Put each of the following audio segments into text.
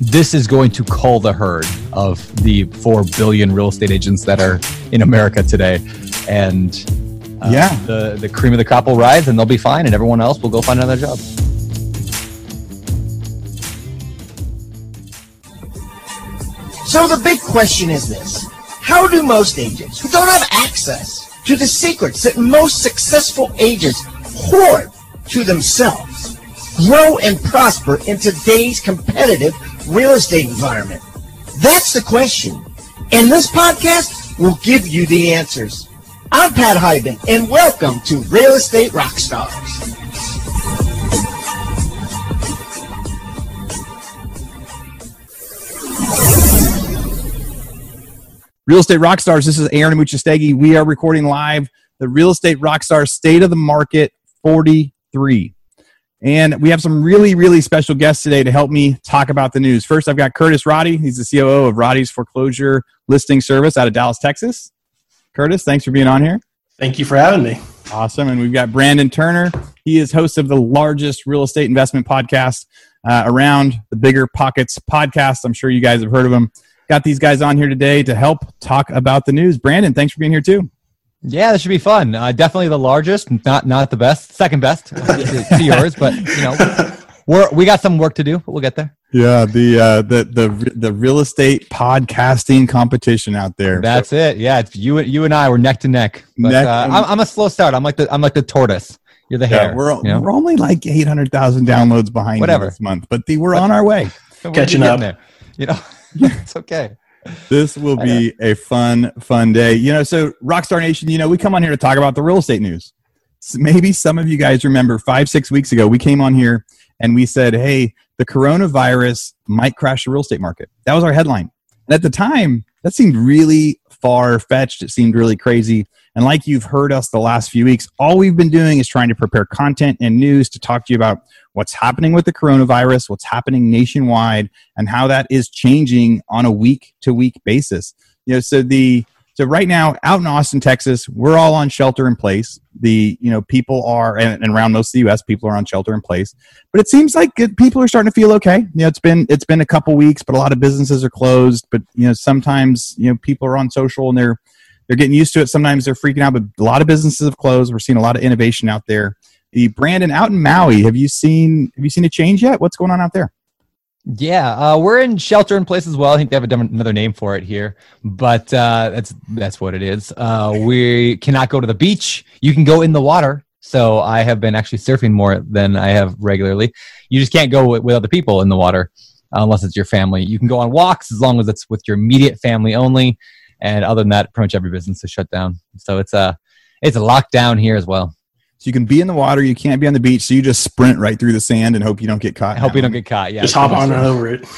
this is going to cull the herd of the 4 billion real estate agents that are in America today. And uh, Yeah. the, the cream of the crop will rise and they'll be fine, and everyone else will go find another job. So the big question is this. How do most agents who don't have access to the secrets that most successful agents hoard to themselves grow and prosper in today's competitive real estate environment? That's the question. And this podcast will give you the answers. I'm Pat Hiban, and welcome to Real Estate Rockstars. Real Estate Rockstars. This is Aaron Amuchastegui. We are recording live the Real Estate Rockstars State of the Market 43. And we have some really, really special guests today to help me talk about the news. First, I've got Curtis Roddy. He's the COO of Roddy's Foreclosure Listing Service out of Dallas, Texas. Curtis, thanks for being on here. Thank you for having me. Awesome. And we've got Brandon Turner. He is host of the largest real estate investment podcast uh, around the Bigger Pockets podcast. I'm sure you guys have heard of him. Got these guys on here today to help talk about the news. Brandon, thanks for being here too. Yeah, this should be fun. Uh, definitely the largest, not not the best, second best to, to yours, but you know, we're we got some work to do, but we'll get there. Yeah, the uh, the the the real estate podcasting competition out there. That's it. Yeah, it's you you and I were neck to neck. But Neck uh, I'm, I'm a slow start. I'm like the I'm like the tortoise. You're the yeah, hare. we're, you know? we're only like 800,000 downloads behind Whatever. this month, but the, we're on our way. Catching up. there. You know, it's okay. This will be a fun, fun day. You know, so Rockstar Nation, you know, we come on here to talk about the real estate news. S maybe some of you guys remember five, six weeks ago, we came on here and we said, hey, the coronavirus might crash the real estate market. That was our headline. And at the time, that seemed really far fetched. It seemed really crazy. And like you've heard us the last few weeks, all we've been doing is trying to prepare content and news to talk to you about what's happening with the coronavirus, what's happening nationwide, and how that is changing on a week to week basis. You know, so the so right now out in Austin, Texas, we're all on shelter in place. The you know people are and, and around most of the U.S. people are on shelter in place, but it seems like it, people are starting to feel okay. You know, it's been it's been a couple weeks, but a lot of businesses are closed. But you know, sometimes you know people are on social and they're they're getting used to it. Sometimes they're freaking out, but a lot of businesses have closed. We're seeing a lot of innovation out there. The Brandon out in Maui, have you seen have you seen a change yet? What's going on out there? Yeah, uh, we're in shelter in place as well. I think they have a different, another name for it here, but uh, that's that's what it is. Uh, we cannot go to the beach. You can go in the water. So I have been actually surfing more than I have regularly. You just can't go with, with other people in the water unless it's your family. You can go on walks as long as it's with your immediate family only. And other than that, pretty much every business is shut down. So it's a it's a lockdown here as well. So you can be in the water, you can't be on the beach, so you just sprint right through the sand and hope you don't get caught. I hope you don't get caught. Yeah, Just hop on and over it.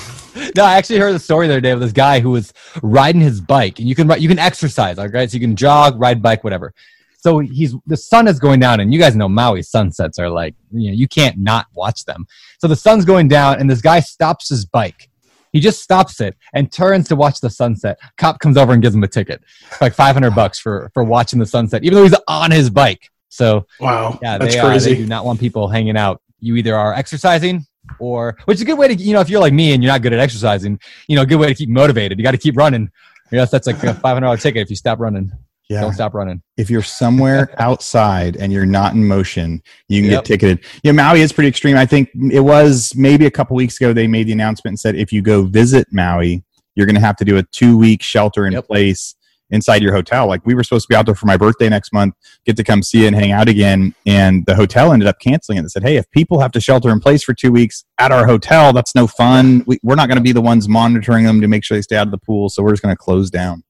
No, I actually heard the story the other day of this guy who was riding his bike, and you can ri- you can exercise, like right, so you can jog, ride bike, whatever. So he's the sun is going down, and you guys know Maui sunsets are like you know you can't not watch them. So the sun's going down, and this guy stops his bike. He just stops it and turns to watch the sunset. Cop comes over and gives him a ticket, like five hundred bucks for for watching the sunset, even though he's on his bike. So Wow, yeah, that's they, uh, they crazy. do not want people hanging out. You either are exercising or, which is a good way to, you know, if you're like me and you're not good at exercising, you know, a good way to keep motivated. You got to keep running. Yes, that's like a five hundred dollar ticket if you stop running. Yeah. Don't stop running. if you're somewhere outside and you're not in motion, you can Yep. get ticketed. Yeah, Maui is pretty extreme. I think it was maybe a couple weeks ago they made the announcement and said if you go visit Maui, you're going to have to do a two week shelter in Yep. place inside your hotel. Like we were supposed to be out there for my birthday next month, get to come see it and hang out again, and the hotel ended up canceling it. They said, hey, if people have to shelter in place for two weeks at our hotel, that's no fun. We, we're not going to be the ones monitoring them to make sure they stay out of the pool, so we're just going to close down.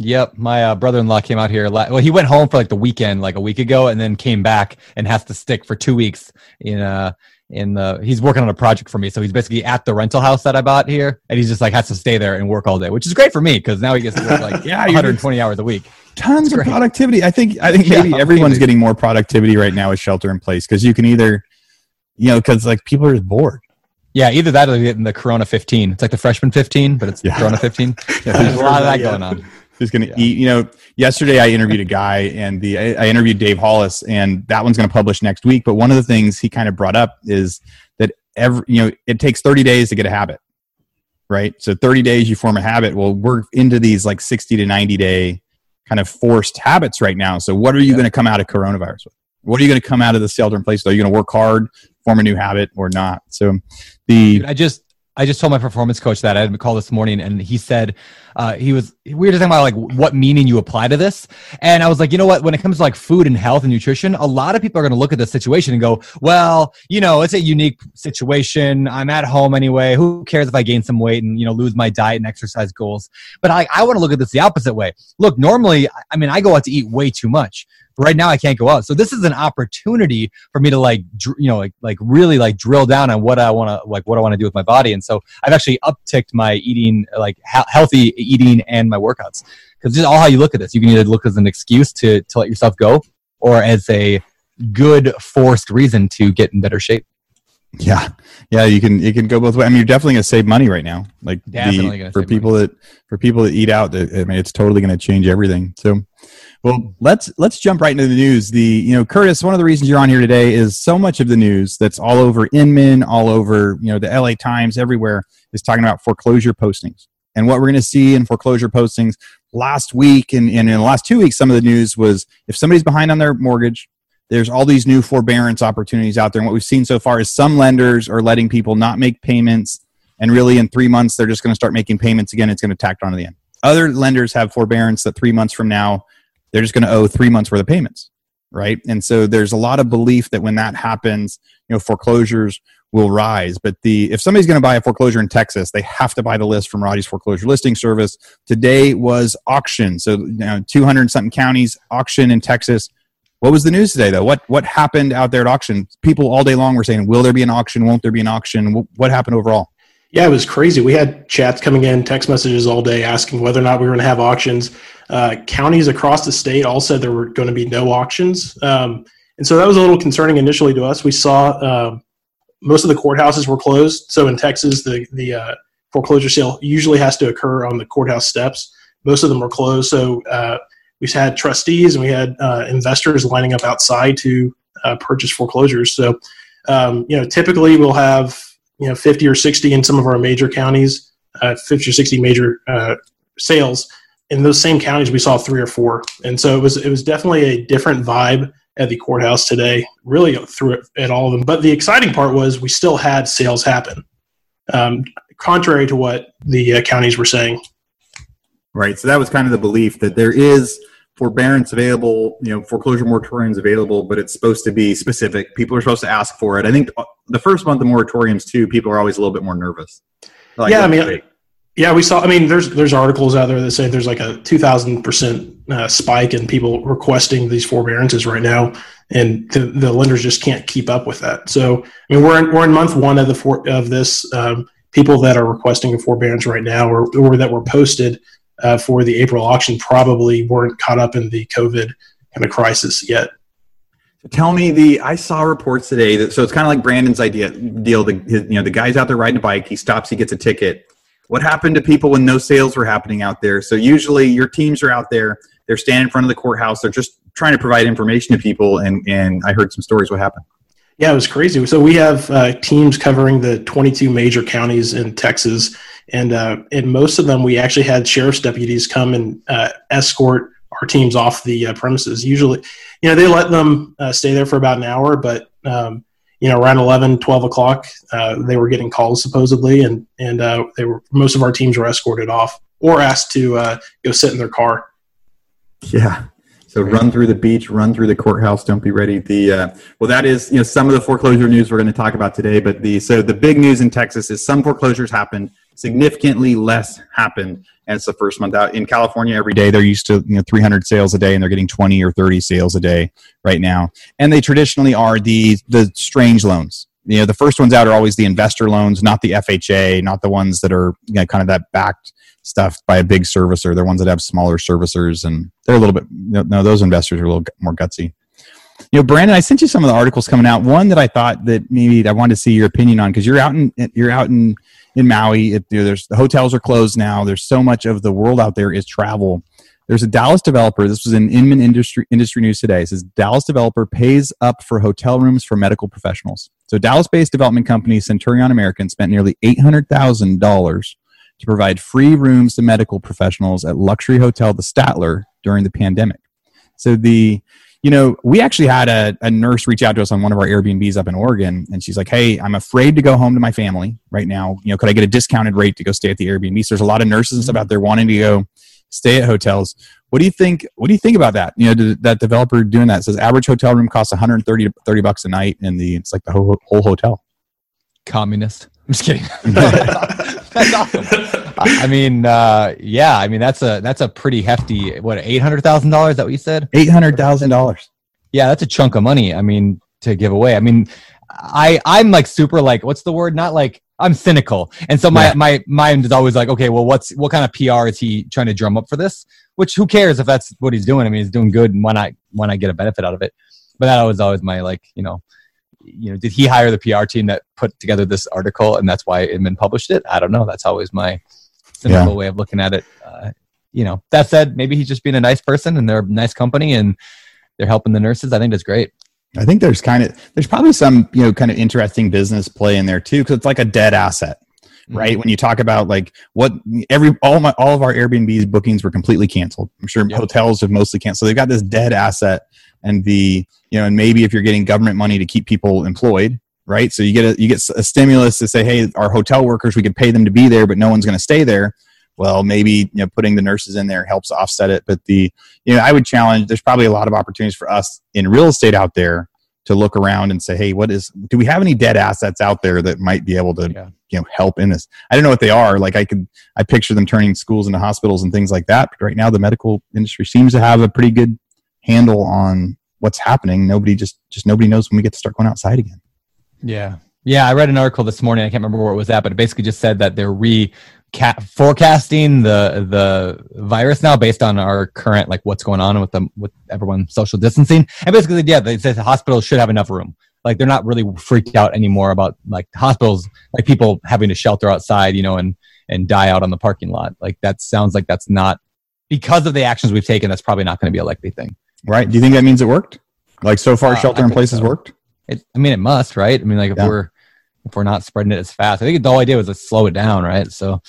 Yep, my uh, brother-in-law came out here. La- well, he went home for like the weekend, like a week ago, and then came back and has to stick for two weeks in uh in the. He's working on a project for me, so he's basically at the rental house that I bought here, and he's just like has to stay there and work all day, which is great for me because now he gets to work like Yeah, 120 hours a week. tons of productivity. I think I think Yeah, maybe everyone's amazing. getting more productivity right now with shelter in place because you can either, you know, because like people are just bored. Yeah, either that or they're getting the Corona 15. It's like the freshman 15, but it's Yeah. Corona 15. Yeah, there's a lot of that Yeah. going on. Who's going to Yeah. eat? You know, yesterday I interviewed a guy, and the I, I interviewed Dave Hollis, and that one's going to publish next week. But one of the things he kind of brought up is that every you know it takes 30 days to get a habit. right? So 30 days you form a habit. Well, we're into these like 60 to 90 day kind of forced habits right now. So what are you going to come out of coronavirus with? What are you going to come out of the shelter in place? Are you going to work hard, form a new habit, or not? So the Dude, I just I just told my performance coach that I had a call this morning, and he said uh, he was we were just talking about like what meaning you apply to this, and I was like, you know what? When it comes to like food and health and nutrition, a lot of people are going to look at this situation and go, well, you know, it's a unique situation. I'm at home anyway. Who cares if I gain some weight and you know lose my diet and exercise goals? But I I want to look at this the opposite way. Look, normally, I mean, I go out to eat way too much right now I can't go out. So this is an opportunity for me to like, dr- you know, like, like really like drill down on what I want to, like what I want to do with my body. And so I've actually upticked my eating, like he- healthy eating and my workouts. Cause this is all how you look at this. You can either look as an excuse to, to let yourself go or as a good forced reason to get in better shape. Yeah, yeah, you can you can go both ways. I mean, you're definitely going to save money right now. Like Definitely the, for people that for people that eat out. that- I mean, it's totally going to change everything. So, well, let's let's jump right into the news. The you know, Curtis, one of the reasons you're on here today is so much of the news that's all over Inman, all over you know the LA Times, everywhere is talking about foreclosure postings and what we're going to see in foreclosure postings last week and, and in the last two weeks. Some of the news was if somebody's behind on their mortgage, there's all these new forbearance opportunities out there. And what we've seen so far is some lenders are letting people not make payments. And really, in three months, they're just going to start making payments again. It's going to tack on to the end. Other lenders have forbearance that three months from now, they're just going to owe three months worth of payments. Right. And so there's a lot of belief that when that happens, you know, foreclosures will rise. But the if somebody's going to buy a foreclosure in Texas, they have to buy the list from Roddy's foreclosure listing service. Today was auction. So you know, 200 something counties auction in Texas. What was the news today, though? What what happened out there at auction? People all day long were saying, "Will there be an auction? Won't there be an auction?" What happened overall? Yeah, it was crazy. We had chats coming in, text messages all day asking whether or not we were going to have auctions. Uh, counties across the state all said there were going to be no auctions. Um, and so that was a little concerning initially to us. We saw uh, most of the courthouses were closed. So in Texas, the, the uh, foreclosure sale usually has to occur on the courthouse steps. Most of them were closed. So uh, we had trustees and we had uh, investors lining up outside to uh, purchase foreclosures. So, um, you know, typically we'll have you know 50 or 60 in some of our major counties uh, 50 or 60 major uh, sales. In those same counties we saw three or four. And so it was it was definitely a different vibe at the courthouse today really through it at all of them. But the exciting part was we still had sales happen um, contrary to what the uh, counties were saying. Right. So that was kind of the belief that there is forbearance available, you know, foreclosure moratoriums available, but it's supposed to be specific. People are supposed to ask for it. I think the first month of moratoriums too, people are always a little bit more nervous. Like, yeah, I mean, yeah, we saw. I mean, there's there's articles out there that say there's like a two thousand uh, percent spike in people requesting these forbearances right now, and the, the lenders just can't keep up with that. So, I mean, we're in, we're in month one of the for, of this. Um, people that are requesting a forbearance right now, or or that were posted uh, for the April auction, probably weren't caught up in the COVID kind of crisis yet. Tell me the I saw reports today that so it's kind of like Brandon's idea deal. The his, you know the guy's out there riding a bike. He stops. He gets a ticket. What happened to people when no sales were happening out there? So usually your teams are out there. They're standing in front of the courthouse. They're just trying to provide information to people. And and I heard some stories. What happened? Yeah, it was crazy. So we have uh, teams covering the 22 major counties in Texas, and uh, in most of them, we actually had sheriff's deputies come and uh, escort our teams off the uh, premises. Usually, you know, they let them uh, stay there for about an hour, but um, you know, around 11, 12 o'clock, uh, they were getting calls supposedly, and and they were most of our teams were escorted off or asked to go sit in their car. Yeah. So run through the beach, run through the courthouse. Don't be ready. The uh, well, that is you know some of the foreclosure news we're going to talk about today. But the so the big news in Texas is some foreclosures happened, significantly less happened. It's the first month out in California. Every day they're used to you know 300 sales a day, and they're getting 20 or 30 sales a day right now. And they traditionally are the the strange loans. You know, the first ones out are always the investor loans, not the FHA, not the ones that are you know, kind of that backed stuff by a big servicer. They're ones that have smaller servicers, and they're a little bit. No, those investors are a little more gutsy. You know, Brandon, I sent you some of the articles coming out. One that I thought that maybe I wanted to see your opinion on because you're out in you're out in in Maui. It, there's the hotels are closed now. There's so much of the world out there is travel. There's a Dallas developer. This was in Inman Industry Industry News today. It says Dallas developer pays up for hotel rooms for medical professionals. So Dallas-based development company Centurion American spent nearly eight hundred thousand dollars to provide free rooms to medical professionals at luxury hotel The Statler during the pandemic. So the you know, we actually had a, a nurse reach out to us on one of our Airbnbs up in Oregon, and she's like, "Hey, I'm afraid to go home to my family right now. You know, could I get a discounted rate to go stay at the Airbnb?" So there's a lot of nurses and stuff out mm-hmm. there wanting to go stay at hotels. What do you think? What do you think about that? You know, that developer doing that it says average hotel room costs 130 to 30 bucks a night, and the it's like the whole, whole hotel. Communist. I'm just kidding. that's awesome. I mean, uh, yeah, I mean that's a that's a pretty hefty. What eight hundred thousand dollars? That what you said? Eight hundred thousand dollars. Yeah, that's a chunk of money. I mean, to give away. I mean, I I'm like super like what's the word? Not like I'm cynical, and so my yeah. my mind is always like, okay, well, what's what kind of PR is he trying to drum up for this? Which who cares if that's what he's doing? I mean, he's doing good, and why not why not get a benefit out of it? But that was always my like, you know, you know, did he hire the PR team that put together this article, and that's why Inman published it? I don't know. That's always my cynical yeah. way of looking at it. Uh, you know, that said, maybe he's just being a nice person, and they're a nice company, and they're helping the nurses. I think that's great. I think there's kind of there's probably some you know kind of interesting business play in there too because it's like a dead asset, right? Mm-hmm. When you talk about like what every all my all of our Airbnb bookings were completely canceled. I'm sure yep. hotels have mostly canceled. So they've got this dead asset, and the you know and maybe if you're getting government money to keep people employed, right? So you get a you get a stimulus to say, hey, our hotel workers we could pay them to be there, but no one's going to stay there well maybe you know putting the nurses in there helps offset it but the you know i would challenge there's probably a lot of opportunities for us in real estate out there to look around and say hey what is do we have any dead assets out there that might be able to yeah. you know help in this i don't know what they are like i could i picture them turning schools into hospitals and things like that but right now the medical industry seems to have a pretty good handle on what's happening. Nobody just just nobody knows when we get to start going outside again. Yeah. Yeah i read an article this morning i can't remember where it was at but it basically just said that they're re forecasting the the virus now based on our current like what's going on with them with everyone social distancing. And basically yeah they say the hospitals should have enough room. Like they're not really freaked out anymore about like hospitals like people having to shelter outside you know and and die out on the parking lot. Like that sounds like that's not because of the actions we've taken that's probably not going to be a likely thing right do you think that means it worked like so far uh, shelter in place so. has worked it, i mean it must right i mean like if yeah. we're if we're not spreading it as fast. I think the whole idea was to slow it down, right? So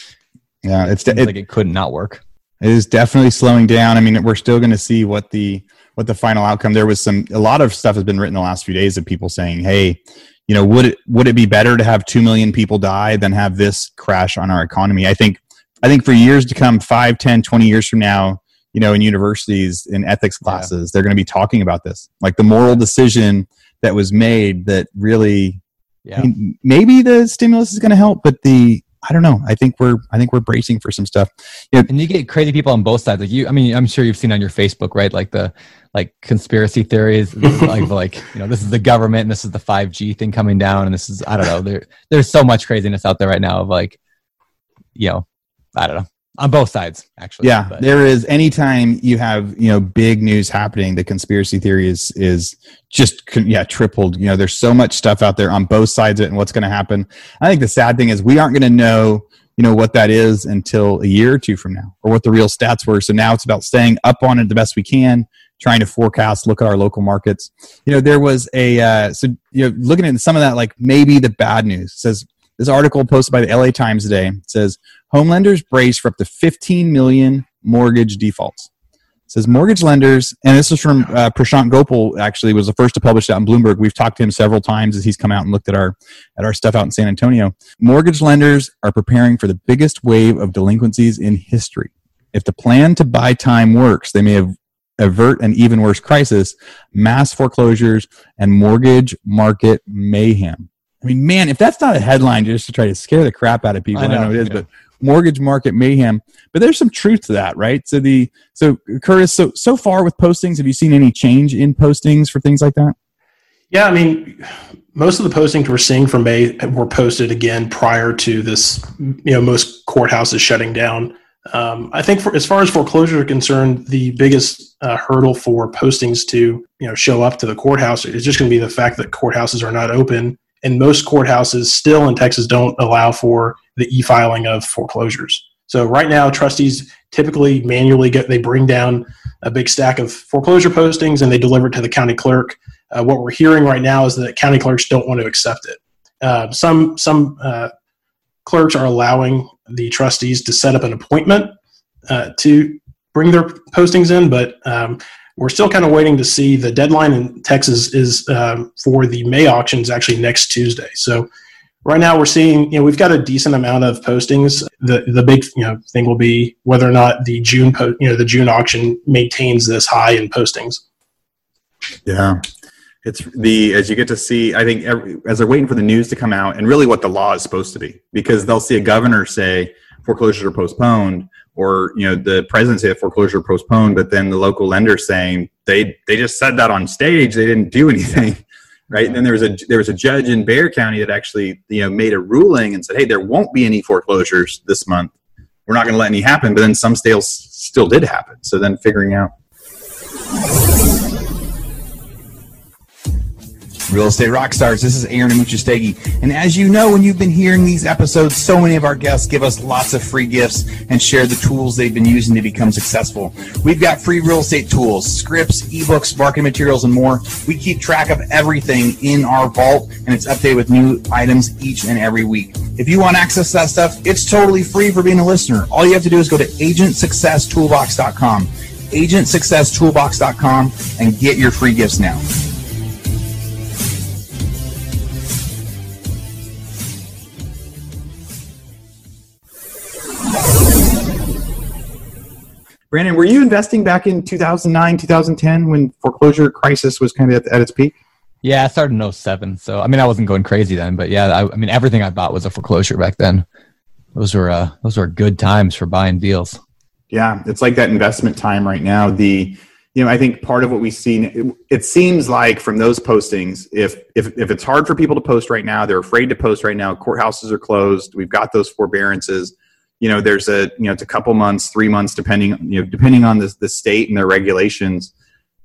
yeah, it's it, like it could not work. It is definitely slowing down. I mean, we're still going to see what the what the final outcome. There was some a lot of stuff has been written the last few days of people saying, "Hey, you know, would it would it be better to have two million people die than have this crash on our economy?" I think I think for years to come, 5, 10, 20 years from now, you know, in universities in ethics classes, yeah. they're going to be talking about this, like the moral decision that was made that really yeah. I mean, maybe the stimulus is going to help, but the I don't know. I think we're I think we're bracing for some stuff. You know, and you get crazy people on both sides. Like you, I mean, I'm sure you've seen on your Facebook, right? Like the like conspiracy theories, like like you know, this is the government, and this is the 5G thing coming down, and this is I don't know. There there's so much craziness out there right now of like, you know, I don't know on both sides actually yeah but. there is anytime you have you know big news happening the conspiracy theory is is just yeah tripled. You know there's so much stuff out there on both sides of it and what's going to happen. I think the sad thing is we aren't going to know you know what that is until a year or two from now or what the real stats were. So now it's about staying up on it the best we can trying to forecast look at our local markets. You know there was a uh, so you know looking at some of that like maybe the bad news says this article posted by the LA Times today says homelenders brace for up to 15 million mortgage defaults. It says mortgage lenders, and this is from uh, Prashant Gopal. Actually, was the first to publish that on Bloomberg. We've talked to him several times as he's come out and looked at our at our stuff out in San Antonio. Mortgage lenders are preparing for the biggest wave of delinquencies in history. If the plan to buy time works, they may have avert an even worse crisis: mass foreclosures and mortgage market mayhem. I mean, man, if that's not a headline just to try to scare the crap out of people, I know, I know it is, yeah. but mortgage market mayhem. But there's some truth to that, right? So the so Curtis, so so far with postings, have you seen any change in postings for things like that? Yeah, I mean, most of the postings we're seeing from May were posted again prior to this. You know, most courthouses shutting down. Um, I think for, as far as foreclosure are concerned, the biggest uh, hurdle for postings to you know show up to the courthouse is just going to be the fact that courthouses are not open and most courthouses still in Texas don't allow for the e-filing of foreclosures. So right now, trustees typically manually get they bring down a big stack of foreclosure postings and they deliver it to the county clerk. Uh, what we're hearing right now is that county clerks don't want to accept it. Uh, some some uh, clerks are allowing the trustees to set up an appointment uh, to bring their postings in, but um, we're still kind of waiting to see. The deadline in Texas is um, for the May auctions actually next Tuesday. So right now we're seeing, you know, we've got a decent amount of postings. The the big you know thing will be whether or not the June po- you know the June auction maintains this high in postings. Yeah. It's the as you get to see. I think every, as they're waiting for the news to come out, and really what the law is supposed to be, because they'll see a governor say foreclosures are postponed, or you know the president say foreclosure postponed, but then the local lender saying they they just said that on stage, they didn't do anything, right? And then there was a there was a judge in Bexar County that actually you know made a ruling and said, hey, there won't be any foreclosures this month. We're not going to let any happen, but then some sales still did happen. So then figuring out Real Estate Rockstars, this is Aaron Amuchastegui. And as you know, when you've been hearing these episodes, so many of our guests give us lots of free gifts and share the tools they've been using to become successful. We've got free real estate tools, scripts, ebooks, marketing materials, and more. We keep track of everything in our vault, and it's updated with new items each and every week. If you want access to that stuff, it's totally free for being a listener. All you have to do is go to agentsuccesstoolbox.com, agentsuccesstoolbox.com, and get your free gifts now. Brandon, were you investing back in 2009, 2010 when foreclosure crisis was kind of at, at its peak? Yeah, I started in 07. So, I mean, I wasn't going crazy then, but yeah, I, I mean, everything I bought was a foreclosure back then. Those were, uh, those were good times for buying deals. Yeah, it's like that investment time right now. The, you know, I think part of what we've seen, it, it seems like from those postings, if, if, if it's hard for people to post right now, they're afraid to post right now, courthouses are closed, we've got those forbearances you know there's a you know it's a couple months three months depending you know depending on the, the state and their regulations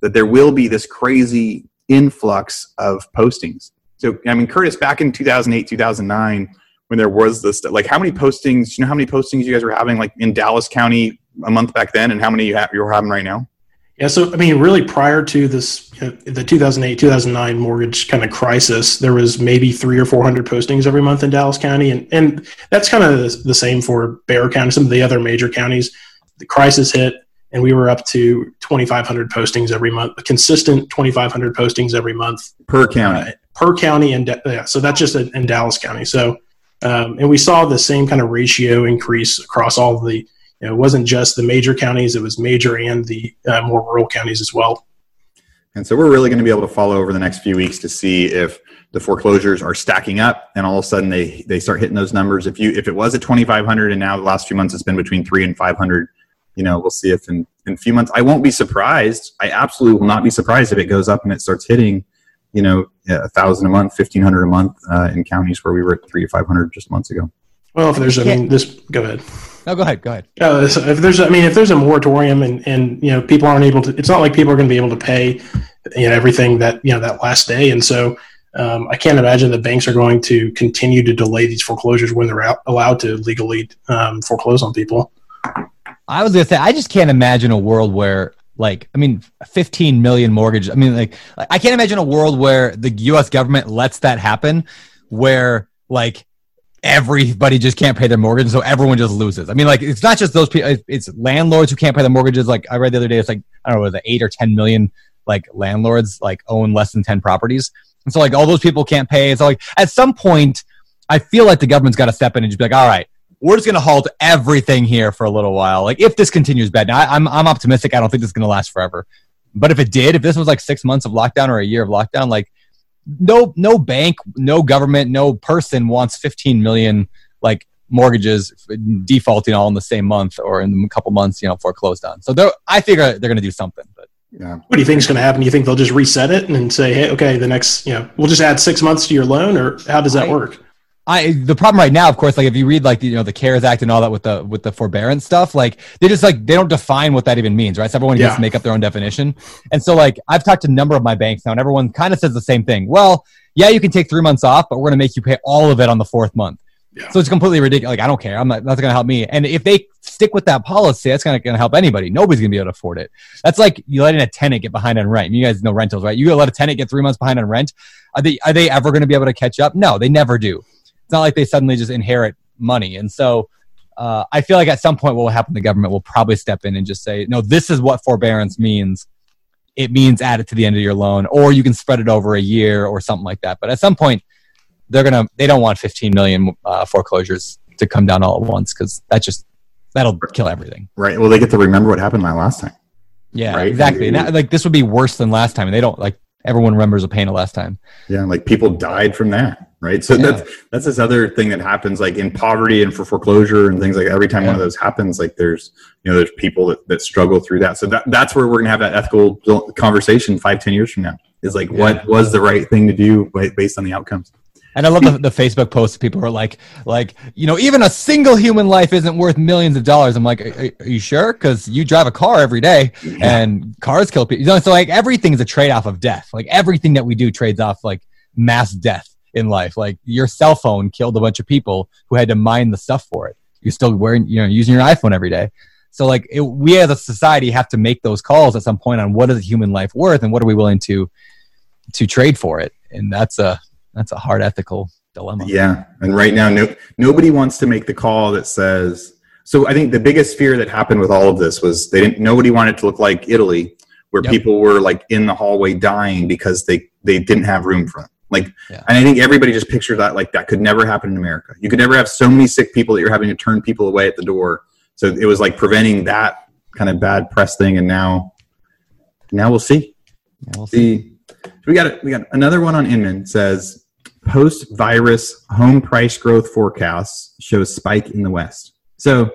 that there will be this crazy influx of postings. So i mean curtis back in 2008 2009 when there was this like how many postings you know how many postings you guys were having like in dallas county a month back then and how many you have you're having right now yeah, so I mean, really, prior to this, you know, the 2008 2009 mortgage kind of crisis, there was maybe three or four hundred postings every month in Dallas County, and and that's kind of the same for Bexar County, some of the other major counties. The crisis hit, and we were up to 2,500 postings every month, consistent 2,500 postings every month per county, uh, per county, and yeah, so that's just in Dallas County. So, um, and we saw the same kind of ratio increase across all the you know, it wasn't just the major counties; it was major and the uh, more rural counties as well. And so we're really going to be able to follow over the next few weeks to see if the foreclosures are stacking up, and all of a sudden they they start hitting those numbers. If you if it was at 2,500, and now the last few months it's been between three and 500, you know, we'll see if in in a few months. I won't be surprised. I absolutely will not be surprised if it goes up and it starts hitting, you know, a thousand a month, 1,500 a month uh, in counties where we were at three to 500 just months ago. Well, if there's, I mean, this. Go ahead. No, go ahead. Go ahead. Uh, so if there's, I mean, if there's a moratorium and and you know people aren't able to, it's not like people are going to be able to pay, you know, everything that you know that last day, and so um, I can't imagine the banks are going to continue to delay these foreclosures when they're out, allowed to legally um, foreclose on people. I was gonna say, I just can't imagine a world where like i mean 15 million mortgage i mean like i can't imagine a world where the us government lets that happen where like everybody just can't pay their mortgage, so everyone just loses. I mean, like it's not just those people; it's landlords who can't pay their mortgages. Like I read the other day, it's like I don't know, the eight or ten million like landlords like own less than ten properties, and so like all those people can't pay. So like at some point, I feel like the government's got to step in and just be like, all right. We're just going to halt everything here for a little while. Like, if this continues bad, now I, I'm I'm optimistic. I don't think this is going to last forever. But if it did, if this was like six months of lockdown or a year of lockdown, like no no bank, no government, no person wants 15 million like mortgages defaulting all in the same month or in a couple months, you know, foreclosed on. So I figure they're going to do something. But yeah. What do you think is going to happen? Do you think they'll just reset it and say, "Hey, okay, the next, you know, we'll just add six months to your loan," or how does that I, work? I the problem right now, of course, like if you read like you know the CARES Act and all that with the with the forbearance stuff, like they just like they don't define what that even means, right? So everyone yeah. gets to make up their own definition. And so like I've talked to a number of my banks now, and everyone kind of says the same thing. Well, yeah, you can take three months off, but we're gonna make you pay all of it on the fourth month. Yeah. So it's completely ridiculous. Like I don't care. I'm not. That's gonna help me. And if they stick with that policy, that's gonna, gonna help anybody. Nobody's gonna be able to afford it. That's like you letting a tenant get behind on rent. You guys know rentals, right? You let a tenant get three months behind on rent. Are they are they ever gonna be able to catch up? No, they never do. It's not like they suddenly just inherit money. And so uh, I feel like at some point what will happen, the government will probably step in and just say, no, this is what forbearance means. It means add it to the end of your loan, or you can spread it over a year or something like that. But at some point, they're gonna they don't want 15 million uh, foreclosures to come down all at once because that just that'll kill everything. Right. Well, they get to remember what happened last time. Yeah, Right. exactly. Now, like this would be worse than last time, and they don't like everyone remembers the pain of last time. Yeah, like people died from that, right? So Yeah. that's that's this other thing that happens, like in poverty and for foreclosure and things like. Every time one of those happens, like there's you know there's people that, that struggle through that. So that that's where we're gonna have that ethical conversation five ten years from now. Is like what was the right thing to do based on the outcomes. And I love the, the Facebook posts. People are like, like you know, even a single human life isn't worth millions of dollars. I'm like, are, are you sure? Because you drive a car every day, and cars kill people. You know, so like everything is a trade off of death. Like everything that we do trades off like mass death in life. Like your cell phone killed a bunch of people who had to mine the stuff for it. You're still wearing, you know, using your iPhone every day. So like it, we as a society have to make those calls at some point on what is human life worth and what are we willing to to trade for it. And that's a that's a hard ethical dilemma. Yeah, and right now, no nobody wants to make the call that says. So I think the biggest fear that happened with all of this was they didn't. Nobody wanted to look like Italy, where Yep. people were like in the hallway dying because they they didn't have room for them. Like, Yeah. and I think everybody just pictured that like that could never happen in America. You could never have so many sick people that you're having to turn people away at the door. So it was like preventing that kind of bad press thing. And now, now we'll see. Yeah, we'll see. The we got it. We got another one on Inman says post-virus home price growth forecasts shows spike in the West. So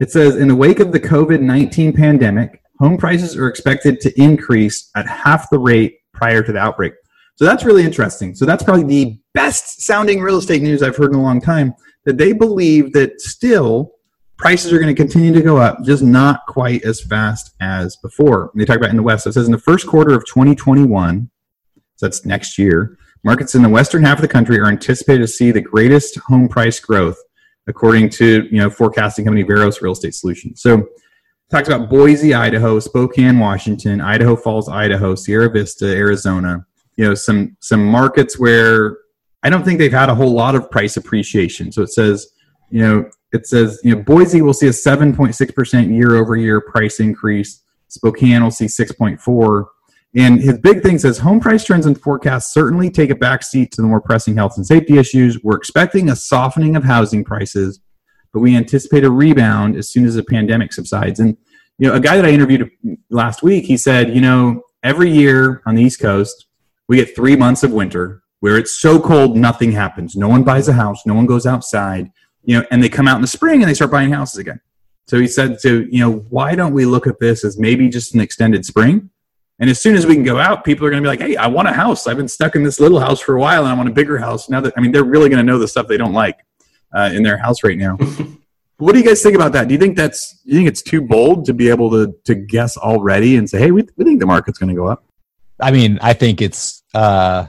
it says in the wake of the COVID-19 pandemic, home prices are expected to increase at half the rate prior to the outbreak. So that's really interesting. So that's probably the best sounding real estate news I've heard in a long time. That they believe that still prices are going to continue to go up, just not quite as fast as before. And they talk about in the West. So it says in the first quarter of 2021, so that's next year, markets in the western half of the country are anticipated to see the greatest home price growth, according to you know forecasting company Veros Real Estate Solutions. So talks about Boise, Idaho, Spokane, Washington, Idaho Falls, Idaho, Sierra Vista, Arizona. You know some some markets where I don't think they've had a whole lot of price appreciation. So it says, you know, it says, you know, Boise will see a 7.6% year over year price increase. Spokane will see 6.4. And his big thing says home price trends and forecasts certainly take a backseat to the more pressing health and safety issues. We're expecting a softening of housing prices, but we anticipate a rebound as soon as the pandemic subsides. And you know, a guy that I interviewed last week, he said, you know, every year on the East Coast, we get three months of winter where it's so cold nothing happens. No one buys a house, no one goes outside, you know, and they come out in the spring and they start buying houses again. So he said, to you know, why don't we look at this as maybe just an extended spring? And as soon as we can go out, people are going to be like, "Hey, I want a house. I've been stuck in this little house for a while, and I want a bigger house." Now that I mean, they're really going to know the stuff they don't like uh, in their house right now. what do you guys think about that? Do you think that's you think it's too bold to be able to to guess already and say, "Hey, we, we think the market's going to go up"? I mean, I think it's uh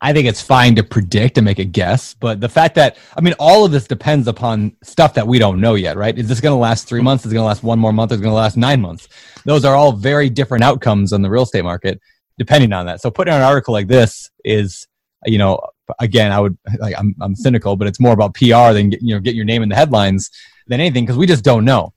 I think it's fine to predict and make a guess, but the fact that I mean all of this depends upon stuff that we don't know yet, right? Is this going to last 3 months? Is it going to last one more month? Is it going to last 9 months? Those are all very different outcomes on the real estate market depending on that. So putting an article like this is you know, again, I would like I'm I'm cynical, but it's more about PR than get, you know, get your name in the headlines than anything because we just don't know.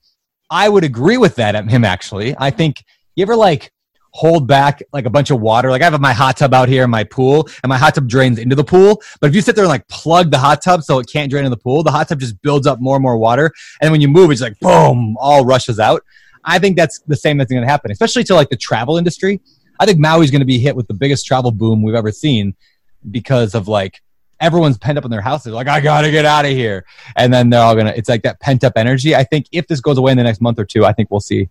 I would agree with that at him actually. I think you ever like hold back like a bunch of water. Like I have my hot tub out here in my pool, and my hot tub drains into the pool. But if you sit there and like plug the hot tub so it can't drain in the pool, the hot tub just builds up more and more water. And when you move, it's like boom, all rushes out. I think that's the same that's going to happen, especially to like the travel industry. I think Maui's going to be hit with the biggest travel boom we've ever seen because of like everyone's pent up in their houses. Like I got to get out of here, and then they're all gonna. It's like that pent up energy. I think if this goes away in the next month or two, I think we'll see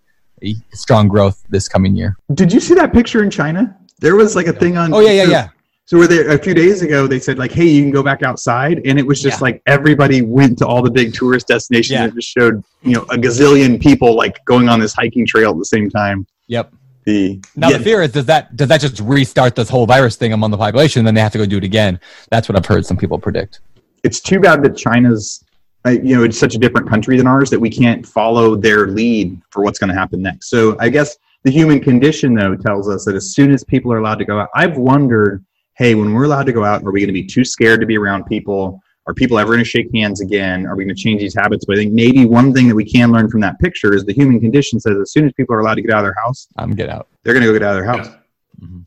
strong growth this coming year. Did you see that picture in China? There was like a thing on. Oh yeah, yeah, yeah. So were there a few days ago? They said like, "Hey, you can go back outside," and it was just Yeah. like everybody went to all the big tourist destinations Yeah. and just showed you know a gazillion people like going on this hiking trail at the same time. Yep. The Now yeah, the fear is does that does that just restart this whole virus thing among the population? And then they have to go do it again. That's what I've heard some people predict. it's too bad that China's uh, you know it's such a different country than ours that we can't follow their lead for what's going to happen next. So I guess the human condition though tells us that as soon as people are allowed to go out, I've wondered, hey, when we're allowed to go out, are we going to be too scared to be around people? are people ever going to shake hands again? Are we going to change these habits? But I think maybe one thing that we can learn from that picture is the human condition says as soon as people are allowed to get out of their house, I'm get out. they're going to go get out of their house. Yeah. Mhm.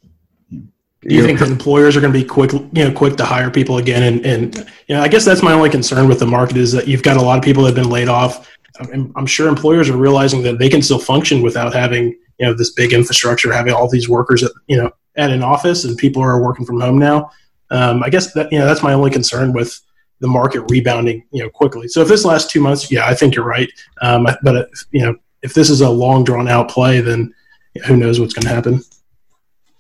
Do you think employers are going to be quick, you know, quick to hire people again? And, and you know, I guess that's my only concern with the market is that you've got a lot of people that have been laid off. I'm, I'm sure employers are realizing that they can still function without having, you know, this big infrastructure, having all these workers, at, you know, at an office, and people are working from home now. Um, I guess that you know that's my only concern with the market rebounding, you know, quickly. So if this lasts two months, yeah, I think you're right. Um, but if, you know, if this is a long drawn out play, then who knows what's going to happen?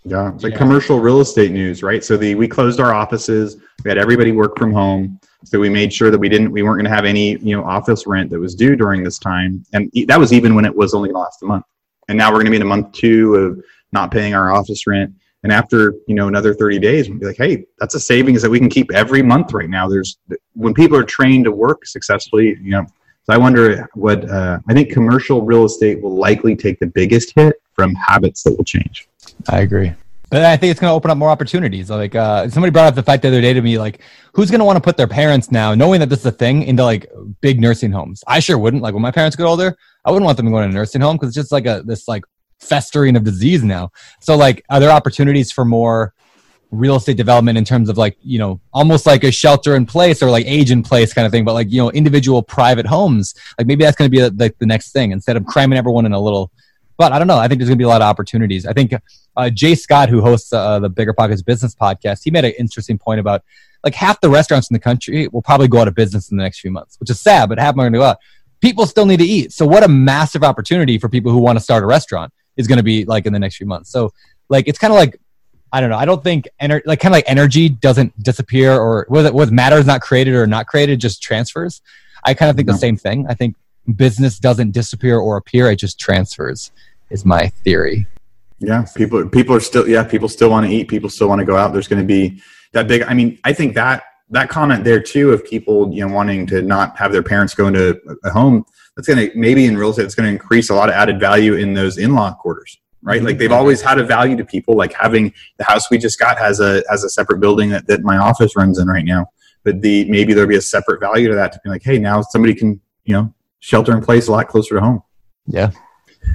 Yeah, it's like Yeah. commercial real estate news, right? So the we closed our offices. We had everybody work from home. So we made sure that we didn't we weren't going to have any you know office rent that was due during this time, and that was even when it was only going to last a month. And now we're going to be in a month two of not paying our office rent. And after you know another thirty days, we'll be like, hey, that's a savings that we can keep every month right now. There's when people are trained to work successfully, you know. So I wonder what uh, I think commercial real estate will likely take the biggest hit from habits that will change. I agree. But I think it's going to open up more opportunities. Like uh, somebody brought up the fact the other day to me, like who's going to want to put their parents now, knowing that this is a thing, into like big nursing homes? I sure wouldn't. Like when my parents get older, I wouldn't want them going to a nursing home because it's just like a this like festering of disease now. So like, are there opportunities for more real estate development in terms of like you know almost like a shelter in place or like age in place kind of thing, but like you know individual private homes? Like maybe that's going to be like the next thing instead of cramming everyone in a little. But I don't know. I think there's going to be a lot of opportunities. I think uh, Jay Scott, who hosts uh, the Bigger Pockets Business Podcast, he made an interesting point about like half the restaurants in the country will probably go out of business in the next few months, which is sad, but half of them are going to go out. People still need to eat. So, what a massive opportunity for people who want to start a restaurant is going to be like in the next few months. So, like, it's kind of like, I don't know. I don't think ener- like kind of like energy doesn't disappear or what what matter is not created or not created, just transfers. I kind of think No. the same thing. I think business doesn't disappear or appear; it just transfers. Is my theory. Yeah, people people are still yeah, people still want to eat, people still want to go out. There's going to be that big I mean, I think that that comment there too of people, you know, wanting to not have their parents go into a home, that's going to maybe in real estate it's going to increase a lot of added value in those in-law quarters, right? Mm-hmm. Like they've always had a value to people like having the house we just got has a has a separate building that, that my office runs in right now. But the maybe there'll be a separate value to that to be like, hey, now somebody can, you know, shelter in place a lot closer to home. Yeah,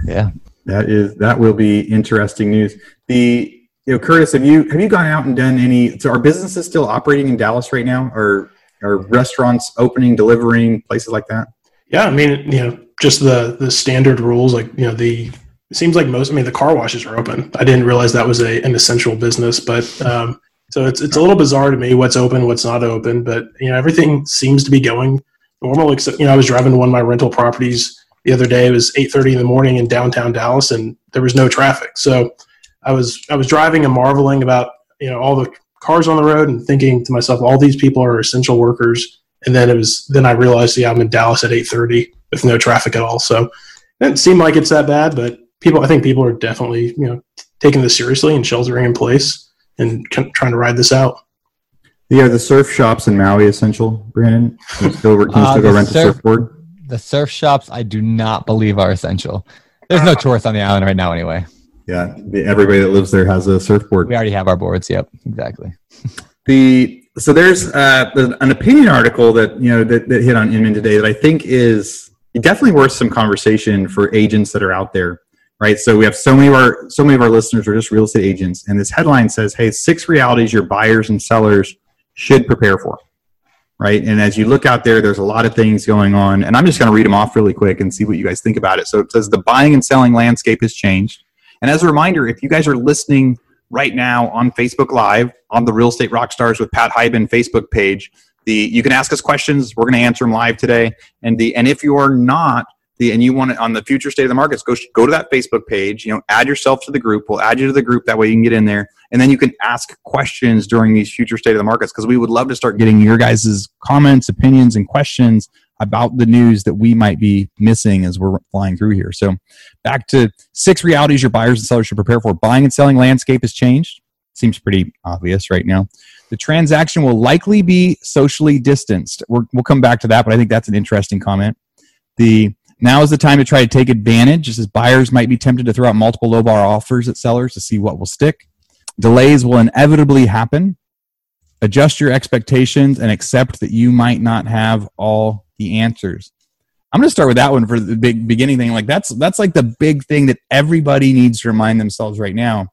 yeah. That is that will be interesting news. The you know, Curtis, have you have you gone out and done any? So are businesses still operating in Dallas right now? Or are restaurants opening, delivering, places like that? Yeah, I mean, you know, just the the standard rules, like you know, the it seems like most. I mean, the car washes are open. I didn't realize that was a an essential business, but um, so it's it's a little bizarre to me what's open, what's not open. But you know, everything seems to be going normal. Except you know, I was driving to one of my rental properties the other day. It was eight thirty in the morning in downtown Dallas, and there was no traffic. So I was I was driving and marveling about you know all the cars on the road and thinking to myself, all these people are essential workers and then it was then I realized yeah I'm in Dallas at 8:30 with no traffic at all. So it didn't seem like it's that bad, but people I think people are definitely you know taking this seriously and sheltering in place and trying to ride this out. Yeah, the surf shops in Maui essential, Brandon. Can you still, can you Uh, go the rent a surfboard? The surf shops, I do not believe are essential. There's no tourists on the island right now, anyway. Yeah, everybody that lives there has a surfboard. We already have our boards. Yep, exactly. the so there's uh, an opinion article that you know that, that hit on Inman today that I think is definitely worth some conversation for agents that are out there, right? So we have so many of our so many of our listeners are just real estate agents, and this headline says, "Hey, six realities your buyers and sellers should prepare for." Right, and as you look out there, there's a lot of things going on, and I'm just going to read them off really quick and see what you guys think about it. So it says the buying and selling landscape has changed, and as a reminder, if you guys are listening right now on Facebook Live on the Real Estate Rockstars with Pat Hiban Facebook page. The you can ask us questions. We're going to answer them live today. And the and if you are not the and you want it on the future state of the markets, go go to that Facebook page. You know, add yourself to the group. We'll add you to the group. That way you can get in there, and then you can ask questions during these future state of the markets because we would love to start getting your guys' comments, opinions, and questions about the news that we might be missing as we're flying through here. So, back to six realities your buyers and sellers should prepare for. Buying and selling landscape has changed. Seems pretty obvious right now. The transaction will likely be socially distanced. We're, we'll come back to that, but I think that's an interesting comment. The now is the time to try to take advantage. Is buyers might be tempted to throw out multiple low bar offers at sellers to see what will stick. Delays will inevitably happen. adjust your expectations and accept that you might not have all the answers. I'm going to start with that one for the big beginning thing. Like that's that's like the big thing that everybody needs to remind themselves right now.